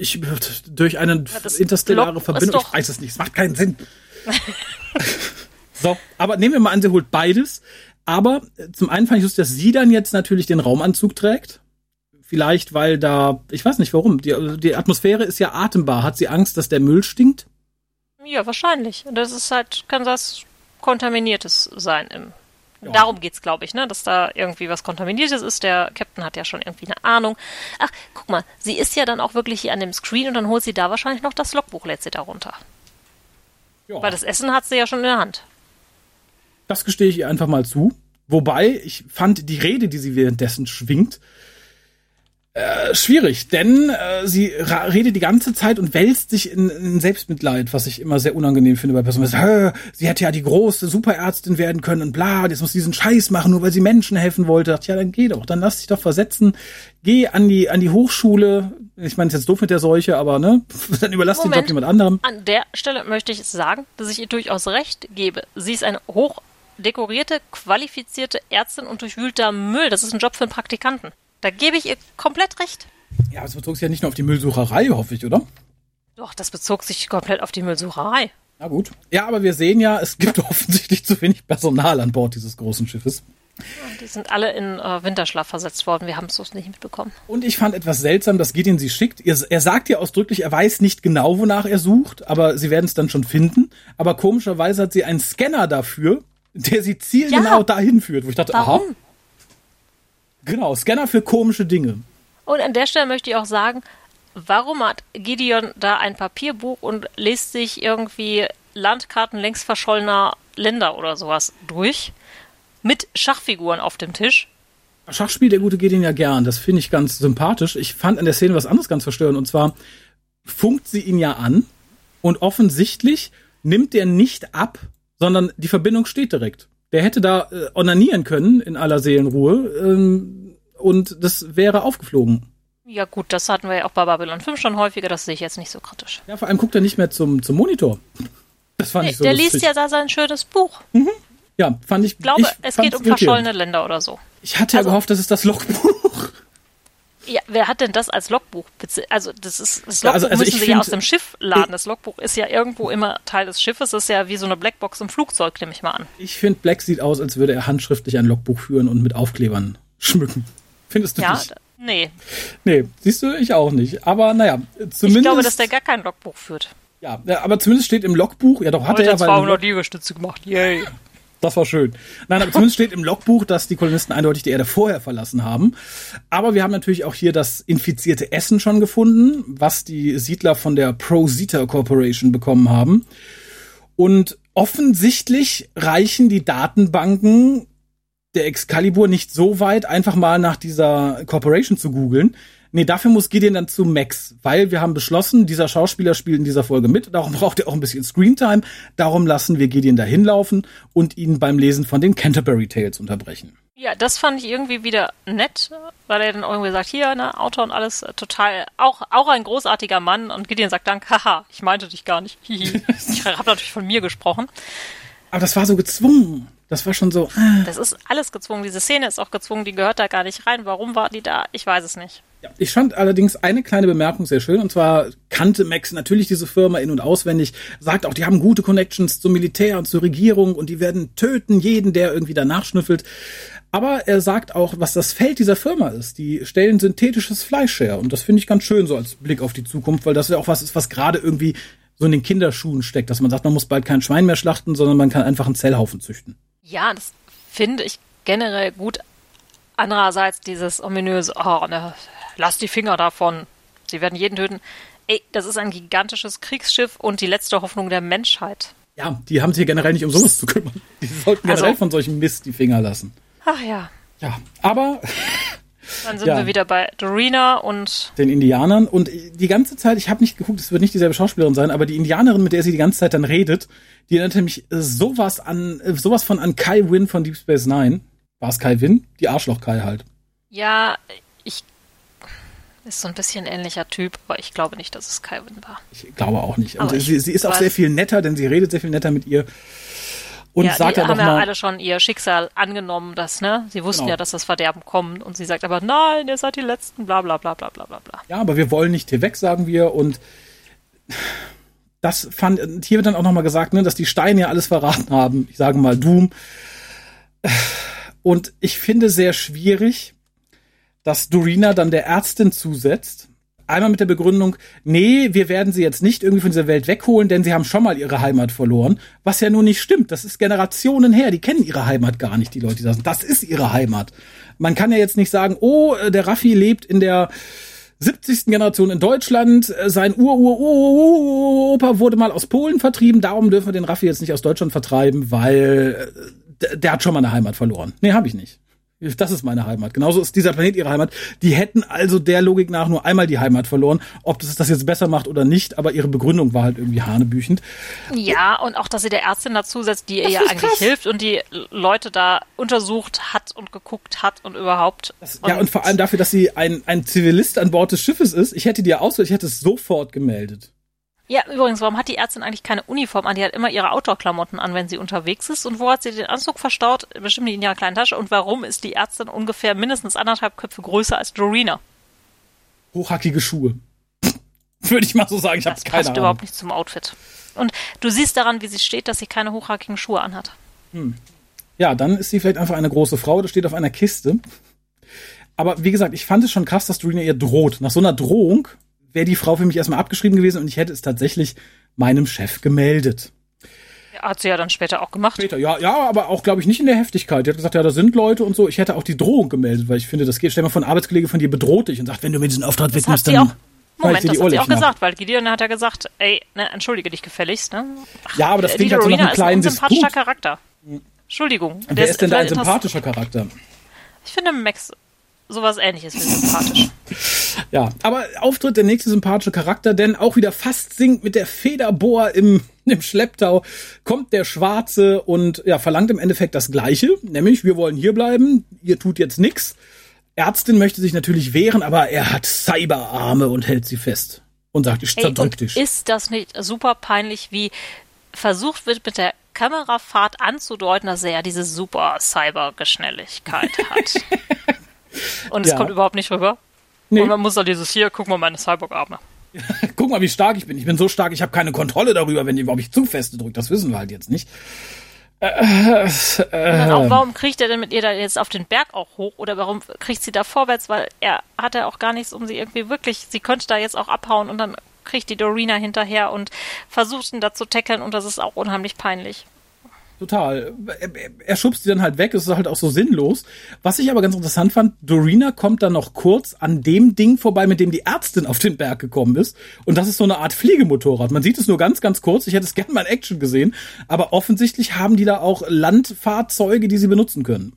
Ich, durch eine das interstellare ist Verbindung, ich weiß es nicht, es macht keinen Sinn. *laughs* so, aber nehmen wir mal an, sie holt beides. Aber äh, zum einen fand ich lustig, dass sie dann jetzt natürlich den Raumanzug trägt. Vielleicht, weil da, ich weiß nicht warum, die, die Atmosphäre ist ja atembar. Hat sie Angst, dass der Müll stinkt? Ja, wahrscheinlich. Und Das ist halt, kann das Kontaminiertes sein. Im, Ja. Darum geht's, glaube ich, ne? dass da irgendwie was Kontaminiertes ist. Der Captain hat ja schon irgendwie eine Ahnung. Ach, guck mal, sie ist ja dann auch wirklich hier an dem Screen und dann holt sie da wahrscheinlich noch das Logbuch, lädt sie da runter. Ja. Weil das Essen hat sie ja schon in der Hand. Das gestehe ich ihr einfach mal zu. Wobei, ich fand die Rede, die sie währenddessen schwingt, äh, schwierig, denn äh, sie redet die ganze Zeit und wälzt sich in, in Selbstmitleid, was ich immer sehr unangenehm finde bei Personen. Hä, Sie hätte ja die große Superärztin werden können und bla, jetzt muss sie diesen Scheiß machen, nur weil sie Menschen helfen wollte. Dachte, ja, dann geh doch, dann lass dich doch versetzen. Geh an die an die Hochschule. Ich meine, es ist jetzt doof mit der Seuche, aber ne, *laughs* dann überlass den Moment. Job jemand anderem. An der Stelle möchte ich sagen, dass ich ihr durchaus recht gebe. Sie ist eine hoch dekorierte, qualifizierte Ärztin und durchwühlt da Müll. Das ist ein Job für einen Praktikanten. Da gebe ich ihr komplett recht. Ja, aber es bezog sich ja nicht nur auf die Müllsucherei, hoffe ich, oder? Doch, das bezog sich komplett auf die Müllsucherei. Na gut. Ja, aber wir sehen ja, es gibt *laughs* offensichtlich zu wenig Personal an Bord dieses großen Schiffes. Die sind alle in äh, Winterschlaf versetzt worden. Wir haben es so nicht mitbekommen. Und ich fand etwas seltsam, dass Gideon sie schickt. Ihr- Er sagt ihr ausdrücklich, er weiß nicht genau, wonach er sucht, aber sie werden es dann schon finden. Aber komischerweise hat sie einen Scanner dafür, der sie zielgenau Ja. dahin führt, wo ich dachte, aha, Warum? Genau, Scanner für komische Dinge. Und an der Stelle möchte ich auch sagen, warum hat Gideon da ein Papierbuch und liest sich irgendwie Landkarten längst verschollener Länder oder sowas durch? Mit Schachfiguren auf dem Tisch? Schach spielt der gute Gideon ja gern, das finde ich ganz sympathisch. Ich fand an der Szene was anderes ganz verstörend, und zwar funkt sie ihn ja an und offensichtlich nimmt der nicht ab, sondern die Verbindung steht direkt. Der hätte da äh, onanieren können in aller Seelenruhe ähm, und das wäre aufgeflogen. Ja gut, das hatten wir ja auch bei Babylon 5 schon häufiger, das sehe ich jetzt nicht so kritisch. Ja, vor allem guckt er nicht mehr zum, zum Monitor. Das fand Nee, ich so der lustig. liest ja da sein schönes Buch. ja, fand ich. Ich glaube, ich es geht um irritierend. verschollene Länder oder so. Ich hatte ja Also- gehofft, das ist das Logbuch. Ja, wer hat denn das als Logbuch? Also das ist das Ja, Logbuch also- also müssen sie ja aus dem Schiff laden. Das Logbuch ist ja irgendwo immer Teil des Schiffes. Das ist ja wie so eine Blackbox im Flugzeug, nehme ich mal an. Ich finde, Black sieht aus, als würde er handschriftlich ein Logbuch führen und mit Aufklebern schmücken. Findest du Ja, nicht? nee. Nee, siehst du, ich auch nicht. Aber naja, zumindest. Ich glaube, dass der gar kein Logbuch führt. ja, aber zumindest steht im Logbuch, ja doch, hat er ja, weil 200 Liegestütze gemacht. Yay. Das war schön. Nein, aber zumindest steht im Logbuch, dass die Kolonisten eindeutig die Erde vorher verlassen haben. Aber wir haben natürlich auch hier das infizierte Essen schon gefunden, was die Siedler von der Prosita Corporation bekommen haben. Und offensichtlich reichen die Datenbanken der Excalibur nicht so weit, einfach mal nach dieser Corporation zu googeln. Nee, dafür muss Gideon dann zu Max, weil wir haben beschlossen, dieser Schauspieler spielt in dieser Folge mit, darum *laughs* braucht er auch ein bisschen Screentime, darum lassen wir Gideon da hinlaufen und ihn beim Lesen von den Canterbury Tales unterbrechen. Ja, das fand ich irgendwie wieder nett, weil er dann irgendwie sagt, hier, ne, Autor und alles, äh, total, auch, auch ein großartiger Mann. Und Gideon sagt dann, haha, ich meinte dich gar nicht. Hihi. *laughs* ich habe natürlich von mir gesprochen. Aber das war so gezwungen. Das war schon so. äh. Das ist alles gezwungen. Diese Szene ist auch gezwungen, die gehört da gar nicht rein. Warum war die da? Ich weiß es nicht. Ja, ich fand allerdings eine kleine Bemerkung sehr schön, und zwar kannte Max natürlich diese Firma in- und auswendig, sagt auch, die haben gute Connections zum Militär und zur Regierung und die werden töten jeden, der irgendwie danach schnüffelt. Aber er sagt auch, was das Feld dieser Firma ist. Die stellen synthetisches Fleisch her und das finde ich ganz schön so als Blick auf die Zukunft, weil das ja auch was ist, was gerade irgendwie so in den Kinderschuhen steckt, dass man sagt, man muss bald kein Schwein mehr schlachten, sondern man kann einfach einen Zellhaufen züchten. Ja, das finde ich generell gut. Andererseits dieses ominöse, oh, ne, lass die Finger davon. Sie werden jeden töten. Ey, das ist ein gigantisches Kriegsschiff und die letzte Hoffnung der Menschheit. Ja, die haben sich hier generell nicht um sowas zu kümmern. Die sollten Also- generell von solchem Mist die Finger lassen. Ach ja. Ja, aber *laughs* Dann sind Ja. wir wieder bei Dorina und den Indianern und die ganze Zeit, ich habe nicht geguckt, es wird nicht dieselbe Schauspielerin sein, aber die Indianerin, mit der sie die ganze Zeit dann redet, die erinnerte mich sowas an, sowas von an Kai Wynn von Deep Space Nine. War es Kai Wynn? Die Arschloch Kai halt. ja, ich Ist so ein bisschen ähnlicher Typ, aber ich glaube nicht, dass es Kywin war. Ich glaube auch nicht. Und sie, sie, ist auch sehr viel netter, denn sie redet sehr viel netter mit ihr. Und ja, sagt die haben ja alle schon ihr Schicksal angenommen, dass, ne? Sie wussten genau. ja, dass das Verderben kommt und sie sagt aber, nein, ihr seid die Letzten, bla bla bla bla bla bla. Ja, aber wir wollen nicht hier weg, sagen wir. Und das fand, hier wird dann auch nochmal gesagt, ne, dass die Steine ja alles verraten haben. Ich sage mal Doom. Und ich finde sehr schwierig, dass Dorina dann der Ärztin zusetzt. Einmal mit der Begründung, nee, wir werden sie jetzt nicht irgendwie von dieser Welt wegholen, denn sie haben schon mal ihre Heimat verloren. Was ja nur nicht stimmt. Das ist Generationen her. Die kennen ihre Heimat gar nicht, die Leute, die das Das ist ihre Heimat. Man kann ja jetzt nicht sagen, oh, äh, der Raffi lebt in der 70. Generation in Deutschland. Äh, sein Ur-Ur-Ur-Opa wurde mal aus Polen vertrieben. Darum dürfen wir den Raffi jetzt nicht aus Deutschland vertreiben, weil äh, der hat schon mal eine Heimat verloren. Nee, habe ich nicht. Das ist meine Heimat. Genauso ist dieser Planet ihre Heimat. Die hätten also der Logik nach nur einmal die Heimat verloren. Ob das das jetzt besser macht oder nicht, aber ihre Begründung war halt irgendwie hanebüchend. Ja, und auch, dass sie der Ärztin dazusetzt, die ihr ja eigentlich krass. hilft und die Leute da untersucht hat und geguckt hat und überhaupt. Das, und ja, und vor allem dafür, dass sie ein, ein Zivilist an Bord des Schiffes ist. Ich hätte dir ausgewählt, ich hätte es sofort gemeldet. Ja, übrigens, warum hat die Ärztin eigentlich keine Uniform an? Die hat immer ihre Outdoor-Klamotten an, wenn sie unterwegs ist. Und wo hat sie den Anzug verstaut? Bestimmt in ihrer kleinen Tasche. Und warum ist die Ärztin ungefähr mindestens anderthalb Köpfe größer als Dorina? Hochhackige Schuhe. *laughs* Würde ich mal so sagen. Ich habe keine passt Ahnung. überhaupt nicht zum Outfit. Und du siehst daran, wie sie steht, dass sie keine hochhackigen Schuhe anhat. Hm. Ja, dann ist sie vielleicht einfach eine große Frau. Das steht auf einer Kiste. Aber wie gesagt, ich fand es schon krass, dass Dorina ihr droht. Nach so einer Drohung wäre die Frau für mich erstmal abgeschrieben gewesen und ich hätte es tatsächlich meinem Chef gemeldet. Hat sie ja dann später auch gemacht. Später, ja, ja, aber auch, glaube ich, nicht in der Heftigkeit. Die hat gesagt, ja, da sind Leute und so. Ich hätte auch die Drohung gemeldet, weil ich finde, das geht. Stell mal von Arbeitskollege von dir bedroht dich und sagt, wenn du mir diesen Auftrag wegnimmst, dann. Auch, Moment, das hat sie auch gesagt, weil Gideon hat ja gesagt, ey, ne, entschuldige dich gefälligst, ne? Ach, ja, aber das klingt halt so nach einem kleinen ist ein sympathischer Charakter. Entschuldigung. Wer ist denn da ein sympathischer Charakter? Ich finde Max sowas ähnliches wie sympathisch. *laughs* Ja, aber Auftritt der nächste sympathische Charakter, denn auch wieder fast singt mit der Federbohr im, *laughs* im Schlepptau, kommt der Schwarze und ja, verlangt im Endeffekt das Gleiche, nämlich wir wollen hier bleiben, ihr tut jetzt nix. Ärztin möchte sich natürlich wehren, aber er hat Cyberarme und hält sie fest und sagt, ich zerdrück dich. Ist das nicht super peinlich, wie versucht wird mit der Kamerafahrt anzudeuten, dass er ja diese super Cybergeschnelligkeit hat. *laughs* Und es ja. kommt überhaupt nicht rüber. Nee. Und man muss dann dieses hier, guck mal meine Cyborg-Arme. *laughs* guck mal, wie stark ich bin. Ich bin so stark, ich habe keine Kontrolle darüber, wenn ihr, ob ich zu feste drücke. Das wissen wir halt jetzt nicht. Äh, äh, auch, warum kriegt er denn mit ihr da jetzt auf den Berg auch hoch? Oder warum kriegt sie da vorwärts? Weil er hat ja auch gar nichts, um sie irgendwie wirklich, sie könnte da jetzt auch abhauen und dann kriegt die Dorina hinterher und versucht ihn da zu tackeln und das ist auch unheimlich peinlich. Total. Er, er schubst die dann halt weg, es ist halt auch so sinnlos. Was ich aber ganz interessant fand, Dorina kommt dann noch kurz an dem Ding vorbei, mit dem die Ärztin auf den Berg gekommen ist. Und das ist so eine Art Fliegemotorrad. Man sieht es nur ganz, ganz kurz. Ich hätte es gerne mal in Action gesehen. Aber offensichtlich haben die da auch Landfahrzeuge, die sie benutzen können.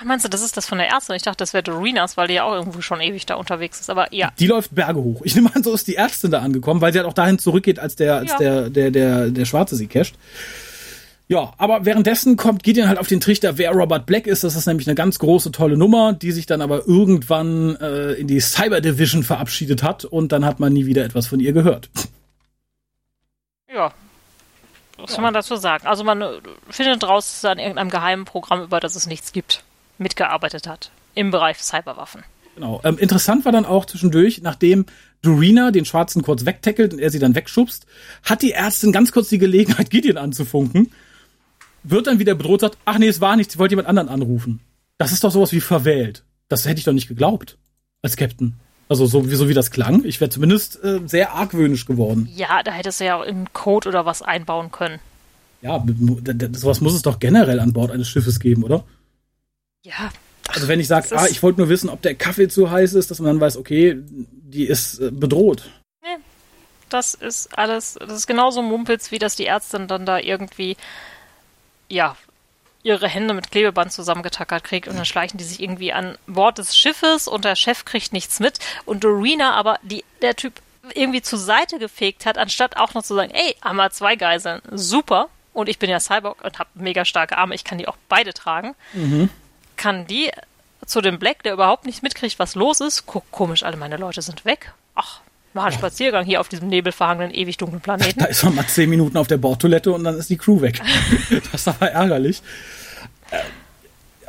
Ach, meinst du, das ist das von der Ärztin? Ich dachte, das wäre Dorinas, weil die ja auch irgendwo schon ewig da unterwegs ist. Aber ja. Die läuft Berge hoch. Ich nehme an, so ist die Ärztin da angekommen, weil sie halt auch dahin zurückgeht, als der, als ja. der, der, der, der Schwarze sie casht. Ja, aber währenddessen kommt Gideon halt auf den Trichter, wer Robert Black ist. Das ist nämlich eine ganz große, tolle Nummer, die sich dann aber irgendwann äh, in die Cyber Division verabschiedet hat und dann hat man nie wieder etwas von ihr gehört. Ja. Was soll man dazu sagen? Also man äh, findet raus, dass er an irgendeinem geheimen Programm, über das es nichts gibt, mitgearbeitet hat. Im Bereich Cyberwaffen. Genau. Ähm, interessant war dann auch zwischendurch, nachdem Dorina den Schwarzen kurz wegtackelt und er sie dann wegschubst, hat die Ärztin ganz kurz die Gelegenheit, *laughs* Gideon anzufunken wird dann wieder bedroht, sagt, ach nee, es war nichts, ich wollte jemand anderen anrufen. Das ist doch sowas wie verwählt. Das hätte ich doch nicht geglaubt. Als Captain. Also so wie, so wie das klang. Ich wäre zumindest äh, sehr argwöhnisch geworden. Ja, da hättest du ja auch im Code oder was einbauen können. Ja, sowas muss es doch generell an Bord eines Schiffes geben, oder? Ja. Also wenn ich sage, ah, ich wollte nur wissen, ob der Kaffee zu heiß ist, dass man dann weiß, okay, die ist äh, bedroht. Nee, das ist alles, das ist genauso Mumpels, wie dass die Ärztin dann da irgendwie ja, ihre Hände mit Klebeband zusammengetackert kriegt und dann schleichen die sich irgendwie an Bord des Schiffes und der Chef kriegt nichts mit und Dorina aber, die, der Typ irgendwie zur Seite gefegt hat, anstatt auch noch zu sagen, ey, haben wir zwei Geiseln, super, und ich bin ja Cyborg und habe mega starke Arme, ich kann die auch beide tragen, mhm. kann die zu dem Black, der überhaupt nicht mitkriegt, was los ist. Guck, komisch, alle meine Leute sind weg. Ach, mal ein Spaziergang hier auf diesem nebelverhangenen, ewig dunklen Planeten. *laughs* Da ist man mal zehn Minuten auf der Bordtoilette und dann ist die Crew weg. *laughs* das aber ärgerlich. Äh,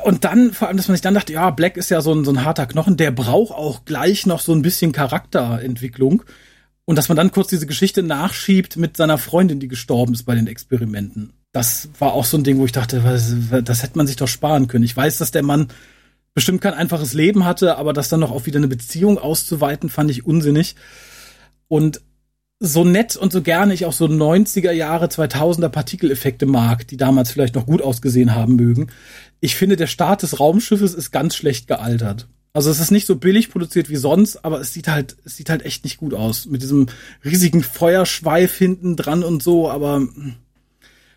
und dann, vor allem, dass man sich dann dachte, ja, Black ist ja so ein, so ein harter Knochen, der braucht auch gleich noch so ein bisschen Charakterentwicklung. Und dass man dann kurz diese Geschichte nachschiebt mit seiner Freundin, die gestorben ist bei den Experimenten. Das war auch so ein Ding, wo ich dachte, was, das hätte man sich doch sparen können. Ich weiß, dass der Mann bestimmt kein einfaches Leben hatte, aber das dann noch auf wieder eine Beziehung auszuweiten, fand ich unsinnig. Und so nett und so gerne ich auch so 90er Jahre, 2000er Partikeleffekte mag, die damals vielleicht noch gut ausgesehen haben mögen. Ich finde, der Start des Raumschiffes ist ganz schlecht gealtert. Also es ist nicht so billig produziert wie sonst, aber es sieht halt, es sieht halt echt nicht gut aus. Mit diesem riesigen Feuerschweif hinten dran und so, aber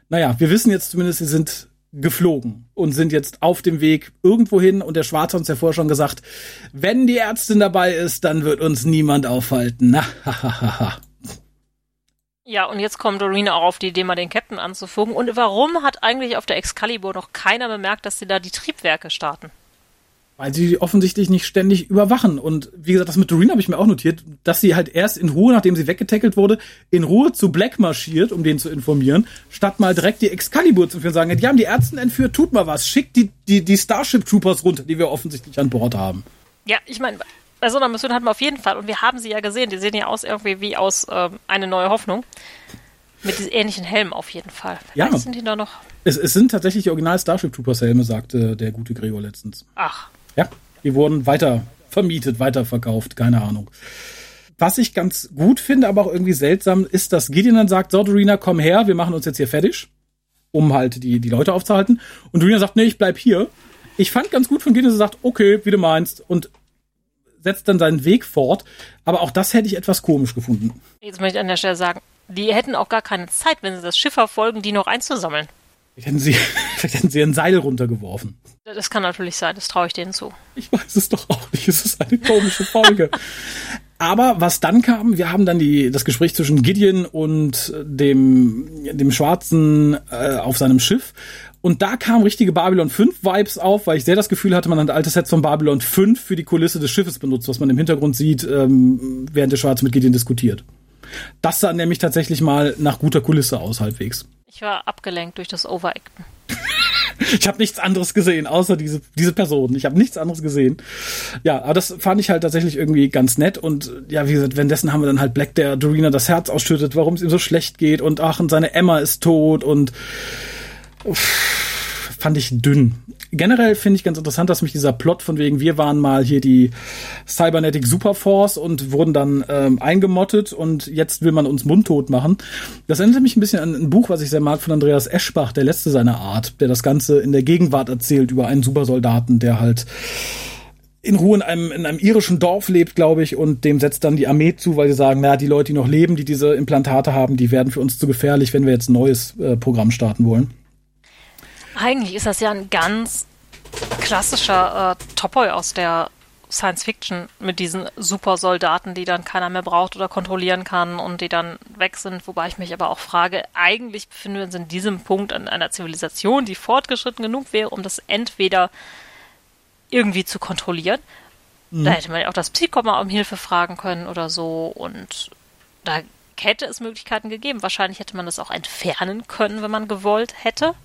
naja, wir wissen jetzt zumindest, sie sind geflogen und sind jetzt auf dem Weg irgendwo hin und der Schwarze hat uns ja vorher schon gesagt, wenn die Ärztin dabei ist, dann wird uns niemand aufhalten. Ja, und jetzt kommt Dorina auch auf die Idee, mal den Captain anzufugen. Und warum hat eigentlich auf der Excalibur noch keiner bemerkt, dass sie da die Triebwerke starten? Weil sie offensichtlich nicht ständig überwachen. Und wie gesagt, das mit Doreen habe ich mir auch notiert, dass sie halt erst in Ruhe, nachdem sie weggetackelt wurde, in Ruhe zu Black marschiert, um den zu informieren, statt mal direkt die Excalibur zu führen, sagen, die haben die Ärzte entführt, tut mal was, schickt die, die, die Starship Troopers runter, die wir offensichtlich an Bord haben. Ja, ich meine, bei so einer Mission hatten wir auf jeden Fall, und wir haben sie ja gesehen, die sehen ja aus irgendwie wie aus ähm, eine neue Hoffnung. Mit diesen ähnlichen Helmen auf jeden Fall. Vielleicht ja. sind die da noch. Es, es sind tatsächlich die Original Starship Troopers Helme, sagte der gute Gregor letztens. Ach. Ja, die wurden weiter vermietet, weiterverkauft, keine Ahnung. Was ich ganz gut finde, aber auch irgendwie seltsam, ist, dass Gideon dann sagt, so, Dorina, komm her, wir machen uns jetzt hier fertig, um halt die, die Leute aufzuhalten. Und Dorina sagt, nee, ich bleib hier. Ich fand ganz gut von Gideon, dass er sagt, okay, wie du meinst, und setzt dann seinen Weg fort. Aber auch das hätte ich etwas komisch gefunden. Jetzt möchte ich an der Stelle sagen, die hätten auch gar keine Zeit, wenn sie das Schiff verfolgen, die noch einzusammeln. Vielleicht hätten sie, *laughs* vielleicht hätten sie ein Seil runtergeworfen. Das kann natürlich sein, das traue ich denen zu. Ich weiß es doch auch nicht. Es ist eine komische Folge. Aber was dann kam, wir haben dann die, das Gespräch zwischen Gideon und dem, dem Schwarzen äh, auf seinem Schiff. Und da kamen richtige Babylon 5 Vibes auf, weil ich sehr das Gefühl hatte, man hat alte Sets von Babylon 5 für die Kulisse des Schiffes benutzt, was man im Hintergrund sieht, ähm, während der Schwarze mit Gideon diskutiert. Das sah nämlich tatsächlich mal nach guter Kulisse aus, halbwegs. Ich war abgelenkt durch das Overacten. *laughs* ich habe nichts anderes gesehen, außer diese, diese Person. Ich habe nichts anderes gesehen. Ja, aber das fand ich halt tatsächlich irgendwie ganz nett. Und ja, wie gesagt, währenddessen haben wir dann halt Black, der Dorina das Herz ausschüttet, warum es ihm so schlecht geht. Und ach, und seine Emma ist tot. Und uff, fand ich dünn generell finde ich ganz interessant, dass mich dieser Plot von wegen, wir waren mal hier die Cybernetic Superforce und wurden dann ähm, eingemottet und jetzt will man uns mundtot machen. Das erinnert mich ein bisschen an ein Buch, was ich sehr mag, von Andreas Eschbach, der letzte seiner Art, der das Ganze in der Gegenwart erzählt über einen Supersoldaten, der halt in Ruhe in einem, in einem irischen Dorf lebt, glaube ich, und dem setzt dann die Armee zu, weil sie sagen, naja, die Leute, die noch leben, die diese Implantate haben, die werden für uns zu gefährlich, wenn wir jetzt ein neues äh, Programm starten wollen. Eigentlich ist das ja ein ganz klassischer äh, Topoi aus der Science Fiction mit diesen Supersoldaten, die dann keiner mehr braucht oder kontrollieren kann und die dann weg sind. Wobei ich mich aber auch frage, eigentlich befinden wir uns in diesem Punkt an einer Zivilisation, die fortgeschritten genug wäre, um das entweder irgendwie zu kontrollieren. Mhm. Da hätte man ja auch das Psycho mal um Hilfe fragen können oder so und da hätte es Möglichkeiten gegeben. Wahrscheinlich hätte man das auch entfernen können, wenn man gewollt hätte.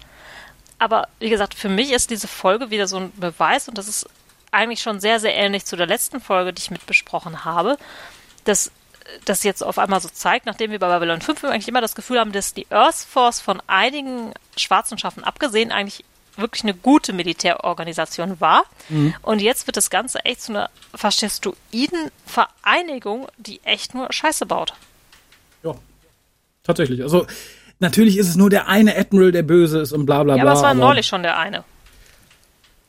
Aber wie gesagt, für mich ist diese Folge wieder so ein Beweis, und das ist eigentlich schon sehr, sehr ähnlich zu der letzten Folge, die ich mitbesprochen habe, dass das jetzt auf einmal so zeigt, nachdem wir bei Babylon 5 eigentlich immer das Gefühl haben, dass die Earth Force von einigen schwarzen Schaffen abgesehen eigentlich wirklich eine gute Militärorganisation war. Mhm. Und jetzt wird das Ganze echt zu einer faschistoiden Vereinigung, die echt nur Scheiße baut. Ja, tatsächlich. Also Natürlich ist es nur der eine Admiral, der böse ist und bla bla bla. Ja, aber es war neulich schon der eine.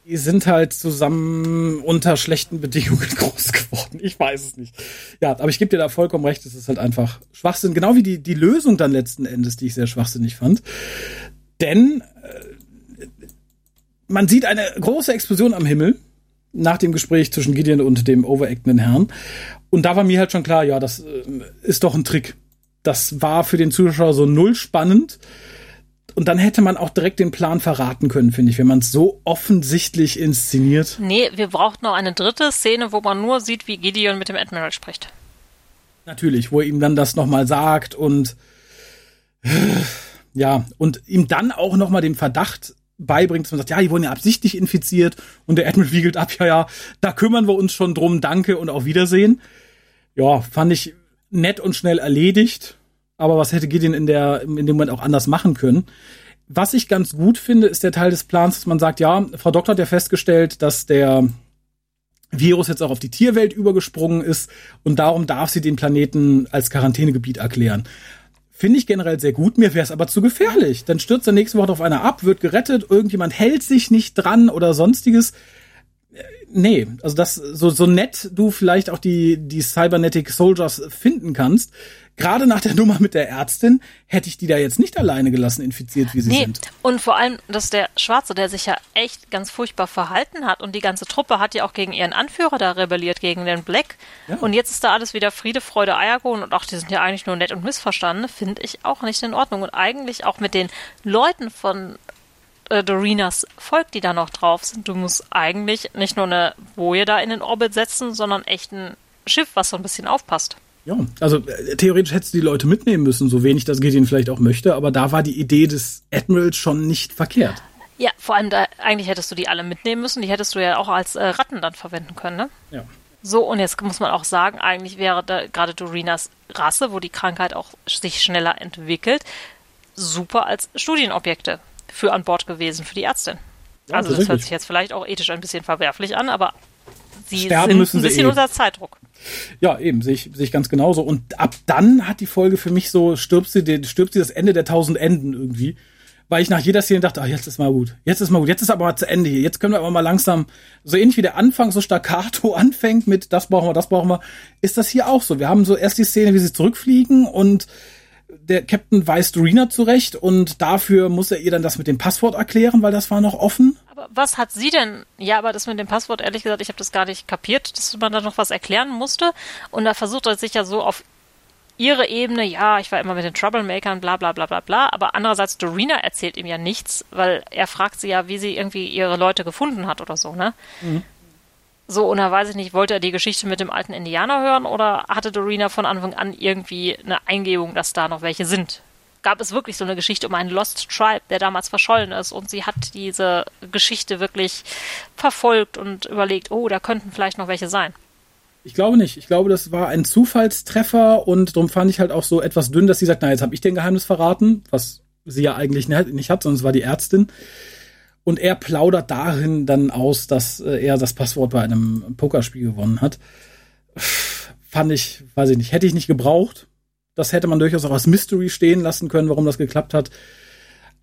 Die sind halt zusammen unter schlechten Bedingungen *laughs* groß geworden. Ich weiß es nicht. Ja, aber ich gebe dir da vollkommen recht, es ist halt einfach Schwachsinn. Genau wie die, die Lösung dann letzten Endes, die ich sehr schwachsinnig fand. Denn äh, man sieht eine große Explosion am Himmel nach dem Gespräch zwischen Gideon und dem overactenden Herrn. Und da war mir halt schon klar, ja, das äh, ist doch ein Trick das war für den Zuschauer so null spannend. und dann hätte man auch direkt den Plan verraten können, finde ich, wenn man es so offensichtlich inszeniert. Nee, wir brauchten noch eine dritte Szene, wo man nur sieht, wie Gideon mit dem Admiral spricht. Natürlich, wo er ihm dann das nochmal sagt und ja, und ihm dann auch nochmal den Verdacht beibringt, dass man sagt, ja, die wurden ja absichtlich infiziert und der Admiral wiegelt ab, ja, ja, da kümmern wir uns schon drum, danke und auf Wiedersehen. Ja, fand ich nett und schnell erledigt, aber was hätte Gideon in der, in dem Moment auch anders machen können? Was ich ganz gut finde, ist der Teil des Plans, dass man sagt, ja, Frau Doktor hat ja festgestellt, dass der Virus jetzt auch auf die Tierwelt übergesprungen ist und darum darf sie den Planeten als Quarantänegebiet erklären. Finde ich generell sehr gut, mir wäre es aber zu gefährlich. Dann stürzt er nächste Woche auf einer ab, wird gerettet, irgendjemand hält sich nicht dran oder sonstiges. Nee, also das so so nett du vielleicht auch die die Cybernetic Soldiers finden kannst, gerade nach der Nummer mit der Ärztin hätte ich die da jetzt nicht alleine gelassen, infiziert wie sie nee. sind. Und vor allem, dass der Schwarze, der sich ja echt ganz furchtbar verhalten hat und die ganze Truppe hat ja auch gegen ihren Anführer da rebelliert, gegen den Black. Ja. Und jetzt ist da alles wieder Friede, Freude, Eierkuchen und auch die sind ja eigentlich nur nett und missverstanden, finde ich auch nicht in Ordnung. Und eigentlich auch mit den Leuten von äh, Dorinas Volk, die da noch drauf sind. Du musst eigentlich nicht nur eine Boje da in den Orbit setzen, sondern echt ein Schiff, was so ein bisschen aufpasst. Ja, also äh, theoretisch hättest du die Leute mitnehmen müssen, so wenig das Gideon vielleicht auch möchte, aber da war die Idee des Admirals schon nicht verkehrt. Ja, vor allem da, eigentlich hättest du die alle mitnehmen müssen, die hättest du ja auch als äh, Ratten dann verwenden können, ne? Ja. So, und jetzt muss man auch sagen, eigentlich wäre da gerade Dorinas Rasse, wo die Krankheit auch sich schneller entwickelt, super als Studienobjekte für an Bord gewesen, für die Ärztin. Ja, also das hört sich jetzt vielleicht auch ethisch ein bisschen verwerflich an, aber sie Sterben sind müssen ein bisschen eh. unter Zeitdruck. Ja, eben, sehe ich, sehe ich ganz genauso. Und ab dann hat die Folge für mich so, stirbt sie, den, stirbt sie das Ende der tausend Enden irgendwie. Weil ich nach jeder Szene dachte, ah, jetzt ist mal gut. Jetzt ist mal gut. Jetzt ist aber mal zu Ende hier. Jetzt können wir aber mal langsam, so ähnlich wie der Anfang so staccato *laughs* anfängt mit, das brauchen wir, das brauchen wir, ist das hier auch so. Wir haben so erst die Szene, wie sie zurückfliegen und der Captain weist Rena zurecht und dafür muss er ihr dann das mit dem Passwort erklären, weil das war noch offen. Aber was hat sie denn? Ja, aber das mit dem Passwort, ehrlich gesagt, ich habe das gar nicht kapiert, dass man da noch was erklären musste. Und da versucht er sich ja so auf ihre Ebene, ja, ich war immer mit den Troublemakern, bla bla bla bla bla, aber andererseits Dorina erzählt ihm ja nichts, weil er fragt sie ja, wie sie irgendwie ihre Leute gefunden hat oder so, ne? Mhm. So, und da weiß ich nicht, wollte er die Geschichte mit dem alten Indianer hören oder hatte Dorina von Anfang an irgendwie eine Eingebung, dass da noch welche sind? Gab es wirklich so eine Geschichte um einen Lost Tribe, der damals verschollen ist und sie hat diese Geschichte wirklich verfolgt und überlegt, oh, da könnten vielleicht noch welche sein? Ich glaube nicht. Ich glaube, das war ein Zufallstreffer und darum fand ich halt auch so etwas dünn, dass sie sagt, na, jetzt habe ich den Geheimnis verraten, was sie ja eigentlich nicht hat, sondern es war die Ärztin. Und er plaudert darin dann aus, dass äh, er das Passwort bei einem Pokerspiel gewonnen hat. Fand ich, weiß ich nicht, hätte ich nicht gebraucht. Das hätte man durchaus auch als Mystery stehen lassen können, warum das geklappt hat.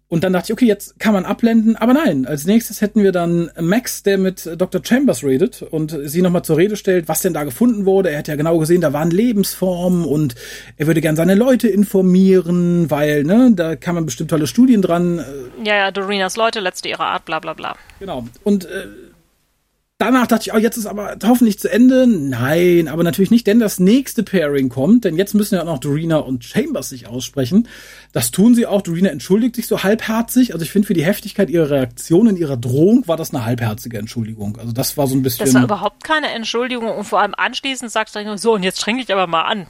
Und dann dachte ich, okay, jetzt kann man abblenden, aber nein, als nächstes hätten wir dann Max, der mit Dr. Chambers redet und sie nochmal zur Rede stellt, was denn da gefunden wurde. Er hat ja genau gesehen, da waren Lebensformen und er würde gern seine Leute informieren, weil, ne, da kann man bestimmt tolle Studien dran. Äh, ja, ja, Dorinas Leute, letzte ihrer Art, bla bla bla. Genau. Und äh, Danach dachte ich, oh, jetzt ist aber hoffentlich zu Ende. Nein, aber natürlich nicht, denn das nächste Pairing kommt, denn jetzt müssen ja auch noch Dorina und Chambers sich aussprechen. Das tun sie auch. Dorina entschuldigt sich so halbherzig. Also ich finde, für die Heftigkeit ihrer Reaktion in ihrer Drohung war das eine halbherzige Entschuldigung. Also das war so ein bisschen. Das war überhaupt keine Entschuldigung und vor allem anschließend sagst du nur so, und jetzt streng dich aber mal an.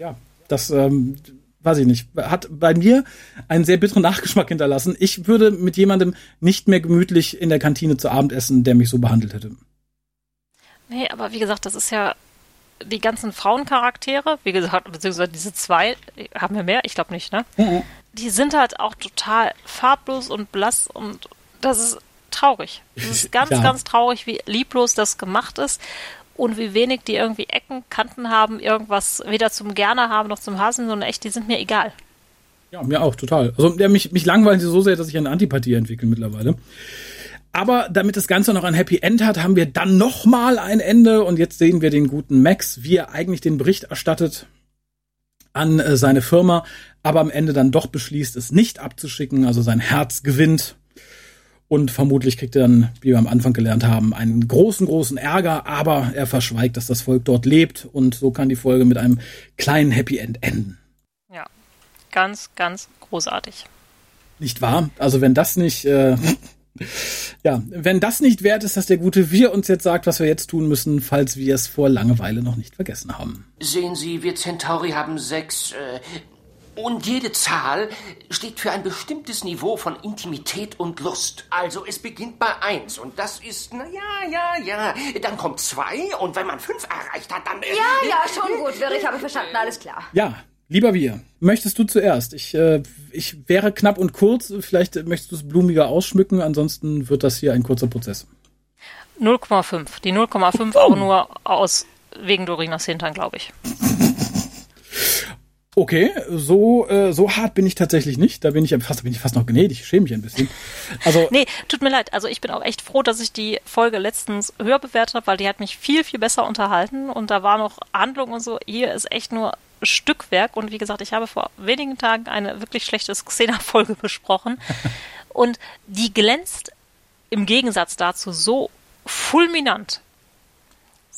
Ja, das, ähm, weiß ich nicht, hat bei mir einen sehr bitteren Nachgeschmack hinterlassen. Ich würde mit jemandem nicht mehr gemütlich in der Kantine zu Abend essen, der mich so behandelt hätte. Nee, aber wie gesagt, das ist ja die ganzen Frauencharaktere, wie gesagt, beziehungsweise diese zwei, haben wir mehr? Ich glaube nicht, ne? Mhm. Die sind halt auch total farblos und blass und das ist traurig. Das *laughs* ist ganz, ja. ganz traurig, wie lieblos das gemacht ist und wie wenig die irgendwie Ecken, Kanten haben, irgendwas weder zum Gerne haben noch zum Hassen, sondern echt, die sind mir egal. Ja, mir auch, total. Also der, mich, mich langweilt so sehr, dass ich eine Antipathie entwickle mittlerweile. Aber damit das Ganze noch ein Happy End hat, haben wir dann nochmal ein Ende und jetzt sehen wir den guten Max, wie er eigentlich den Bericht erstattet an äh, seine Firma, aber am Ende dann doch beschließt, es nicht abzuschicken, also sein Herz gewinnt und vermutlich kriegt er dann, wie wir am Anfang gelernt haben, einen großen, großen Ärger, aber er verschweigt, dass das Volk dort lebt. Und so kann die Folge mit einem kleinen Happy End enden. Ja, ganz, ganz großartig. Nicht wahr? Also wenn das nicht, äh, *laughs* ja, wenn das nicht wert ist, dass der gute Wir uns jetzt sagt, was wir jetzt tun müssen, falls wir es vor Langeweile noch nicht vergessen haben. Sehen Sie, wir Centauri haben sechs, äh, und jede Zahl steht für ein bestimmtes Niveau von Intimität und Lust. Also es beginnt bei eins und das ist, na ja, ja, ja. Dann kommt zwei und wenn man fünf erreicht hat, dann... Ja, ja, schon gut, Wirr, ich habe verstanden, alles klar. Ja, lieber Wir, möchtest du zuerst? Ich, äh, ich wäre knapp und kurz, vielleicht möchtest du es blumiger ausschmücken, ansonsten wird das hier ein kurzer Prozess. 0,5. Die 0,5 auch nur aus wegen Dorinas Hintern, glaube ich. Okay, so, äh, so hart bin ich tatsächlich nicht. Da bin ich fast, da bin ich fast noch gnädig, ich schäme mich ein bisschen. Also, Nee, tut mir leid. Also ich bin auch echt froh, dass ich die Folge letztens höher bewertet habe, weil die hat mich viel, viel besser unterhalten und da war noch Handlung und so. Hier ist echt nur Stückwerk und wie gesagt, ich habe vor wenigen Tagen eine wirklich schlechte Xena-Folge *laughs* besprochen und die glänzt im Gegensatz dazu so fulminant.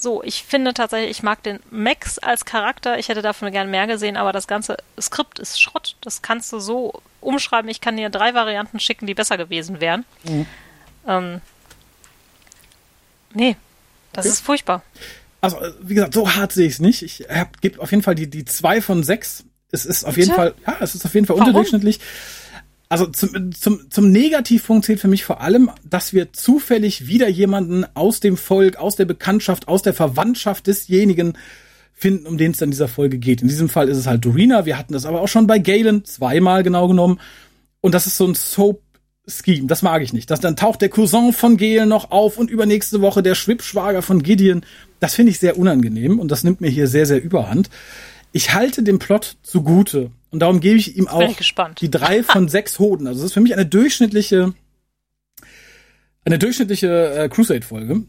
So, ich finde tatsächlich, ich mag den Max als Charakter. Ich hätte davon gern mehr gesehen, aber das ganze Skript ist Schrott. Das kannst du so umschreiben. Ich kann dir drei Varianten schicken, die besser gewesen wären. Ähm, nee, das Okay. ist furchtbar. also, wie gesagt, so hart sehe ich es nicht. Ich gebe auf jeden Fall die, die zwei von sechs. Es ist auf jeden Bitte? Fall, ja, es ist auf jeden Fall Warum? unterdurchschnittlich. Also zum, zum, zum Negativpunkt zählt für mich vor allem, dass wir zufällig wieder jemanden aus dem Volk, aus der Bekanntschaft, aus der Verwandtschaft desjenigen finden, um den es dann in dieser Folge geht. In diesem Fall ist es halt Dorina. Wir hatten das aber auch schon bei Galen, zweimal genau genommen. Und das ist so ein Soap-Scheme. Das mag ich nicht. Das, dann taucht der Cousin von Galen noch auf und übernächste Woche der Schwippschwager von Gideon. Das finde ich sehr unangenehm und das nimmt mir hier sehr, sehr überhand. Ich halte dem Plot zugute und darum gebe ich ihm auch ich die drei von *laughs* sechs Hoden. Also das ist für mich eine durchschnittliche, eine durchschnittliche äh, Crusade-Folge.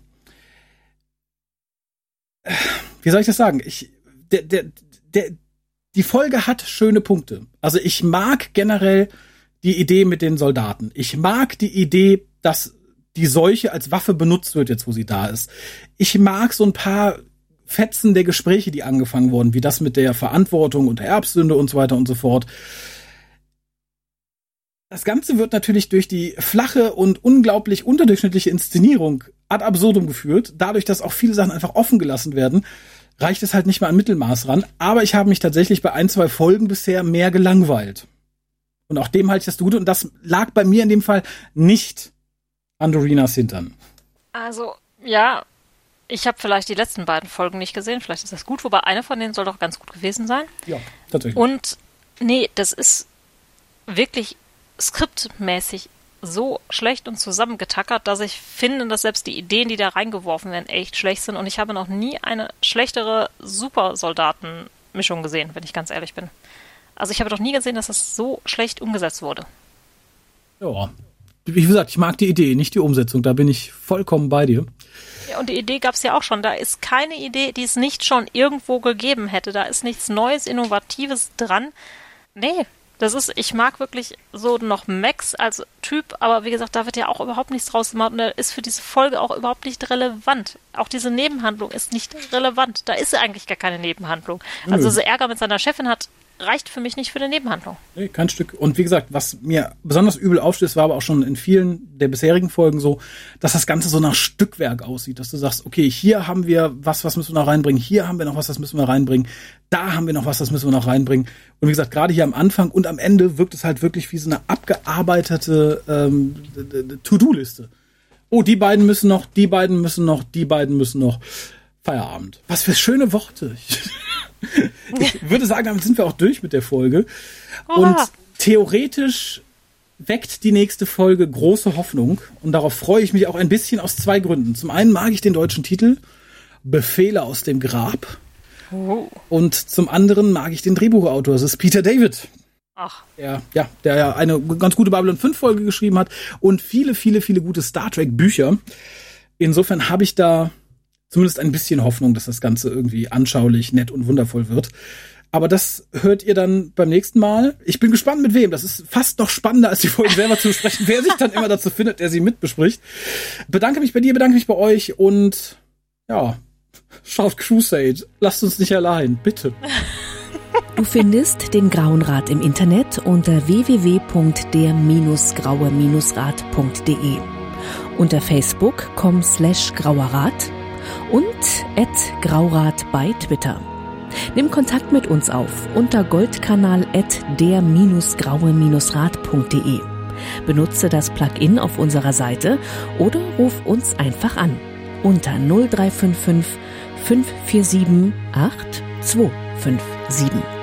Wie soll ich das sagen? Ich, der, der, der, die Folge hat schöne Punkte. Also ich mag generell die Idee mit den Soldaten. Ich mag die Idee, dass die Seuche als Waffe benutzt wird, jetzt wo sie da ist. Ich mag so ein paar Fetzen der Gespräche, die angefangen wurden, wie das mit der Verantwortung und der Erbsünde und so weiter und so fort. Das Ganze wird natürlich durch die flache und unglaublich unterdurchschnittliche Inszenierung ad absurdum geführt. Dadurch, dass auch viele Sachen einfach offen gelassen werden, reicht es halt nicht mehr an Mittelmaß ran. Aber ich habe mich tatsächlich bei ein, zwei Folgen bisher mehr gelangweilt. Und auch dem halte ich das gut. Und das lag bei mir in dem Fall nicht an Dorinas Hintern. Also, ja, ich habe vielleicht die letzten beiden Folgen nicht gesehen. Vielleicht ist das gut, wobei eine von denen soll doch ganz gut gewesen sein. Ja, tatsächlich. Und nee, das ist wirklich skriptmäßig so schlecht und zusammengetackert, dass ich finde, dass selbst die Ideen, die da reingeworfen werden, echt schlecht sind. Und ich habe noch nie eine schlechtere Supersoldatenmischung gesehen, wenn ich ganz ehrlich bin. Also ich habe doch nie gesehen, dass das so schlecht umgesetzt wurde. ja. Wie gesagt, ich mag die Idee, nicht die Umsetzung. Da bin ich vollkommen bei dir. Ja, und die Idee gab es ja auch schon. Da ist keine Idee, die es nicht schon irgendwo gegeben hätte. Da ist nichts Neues, Innovatives dran. Nee, das ist, ich mag wirklich so noch Max als Typ, aber wie gesagt, da wird ja auch überhaupt nichts draus gemacht und er ist für diese Folge auch überhaupt nicht relevant. Auch diese Nebenhandlung ist nicht relevant. Da ist eigentlich gar keine Nebenhandlung. Also dieser Ärger mit seiner Chefin hat, reicht für mich nicht für eine Nebenhandlung. Nee, kein Stück. Und wie gesagt, was mir besonders übel aufstößt, war aber auch schon in vielen der bisherigen Folgen so, dass das Ganze so nach Stückwerk aussieht, dass du sagst, okay, hier haben wir was, was müssen wir noch reinbringen, hier haben wir noch was, das müssen wir reinbringen, da haben wir noch was, das müssen wir noch reinbringen. Und wie gesagt, gerade hier am Anfang und am Ende wirkt es halt wirklich wie so eine abgearbeitete ähm, To-Do-Liste. Oh, die beiden müssen noch, die beiden müssen noch, die beiden müssen noch. Feierabend. Was für schöne Worte. *laughs* Ich, würde sagen, damit sind wir auch durch mit der Folge. Und theoretisch weckt die nächste Folge große Hoffnung. Und darauf freue ich mich auch ein bisschen aus zwei Gründen. Zum einen mag ich den deutschen Titel Befehle aus dem Grab. Und zum anderen mag ich den Drehbuchautor. Es ist Peter David. Ach, Der, ja, der ja eine ganz gute Babylon 5 Folge geschrieben hat und viele, viele, viele gute Star Trek Bücher. Insofern habe ich da zumindest ein bisschen Hoffnung, dass das Ganze irgendwie anschaulich, nett und wundervoll wird. Aber das hört ihr dann beim nächsten Mal. Ich bin gespannt mit wem. Das ist fast noch spannender, als die Folgen selber zu besprechen, wer sich dann immer dazu findet, der sie mitbespricht. Bedanke mich bei dir, bedanke mich bei euch und ja, schaut Crusade. Lasst uns nicht allein, bitte. Du findest den Grauen Rat im Internet unter www.der-graue-rat.de, unter facebook.com slash grauerrat und at graurat bei Twitter. Nimm Kontakt mit uns auf unter goldkanal at der-graue-rat.de. Benutze das Plugin auf unserer Seite oder ruf uns einfach an unter 0355 547 8257.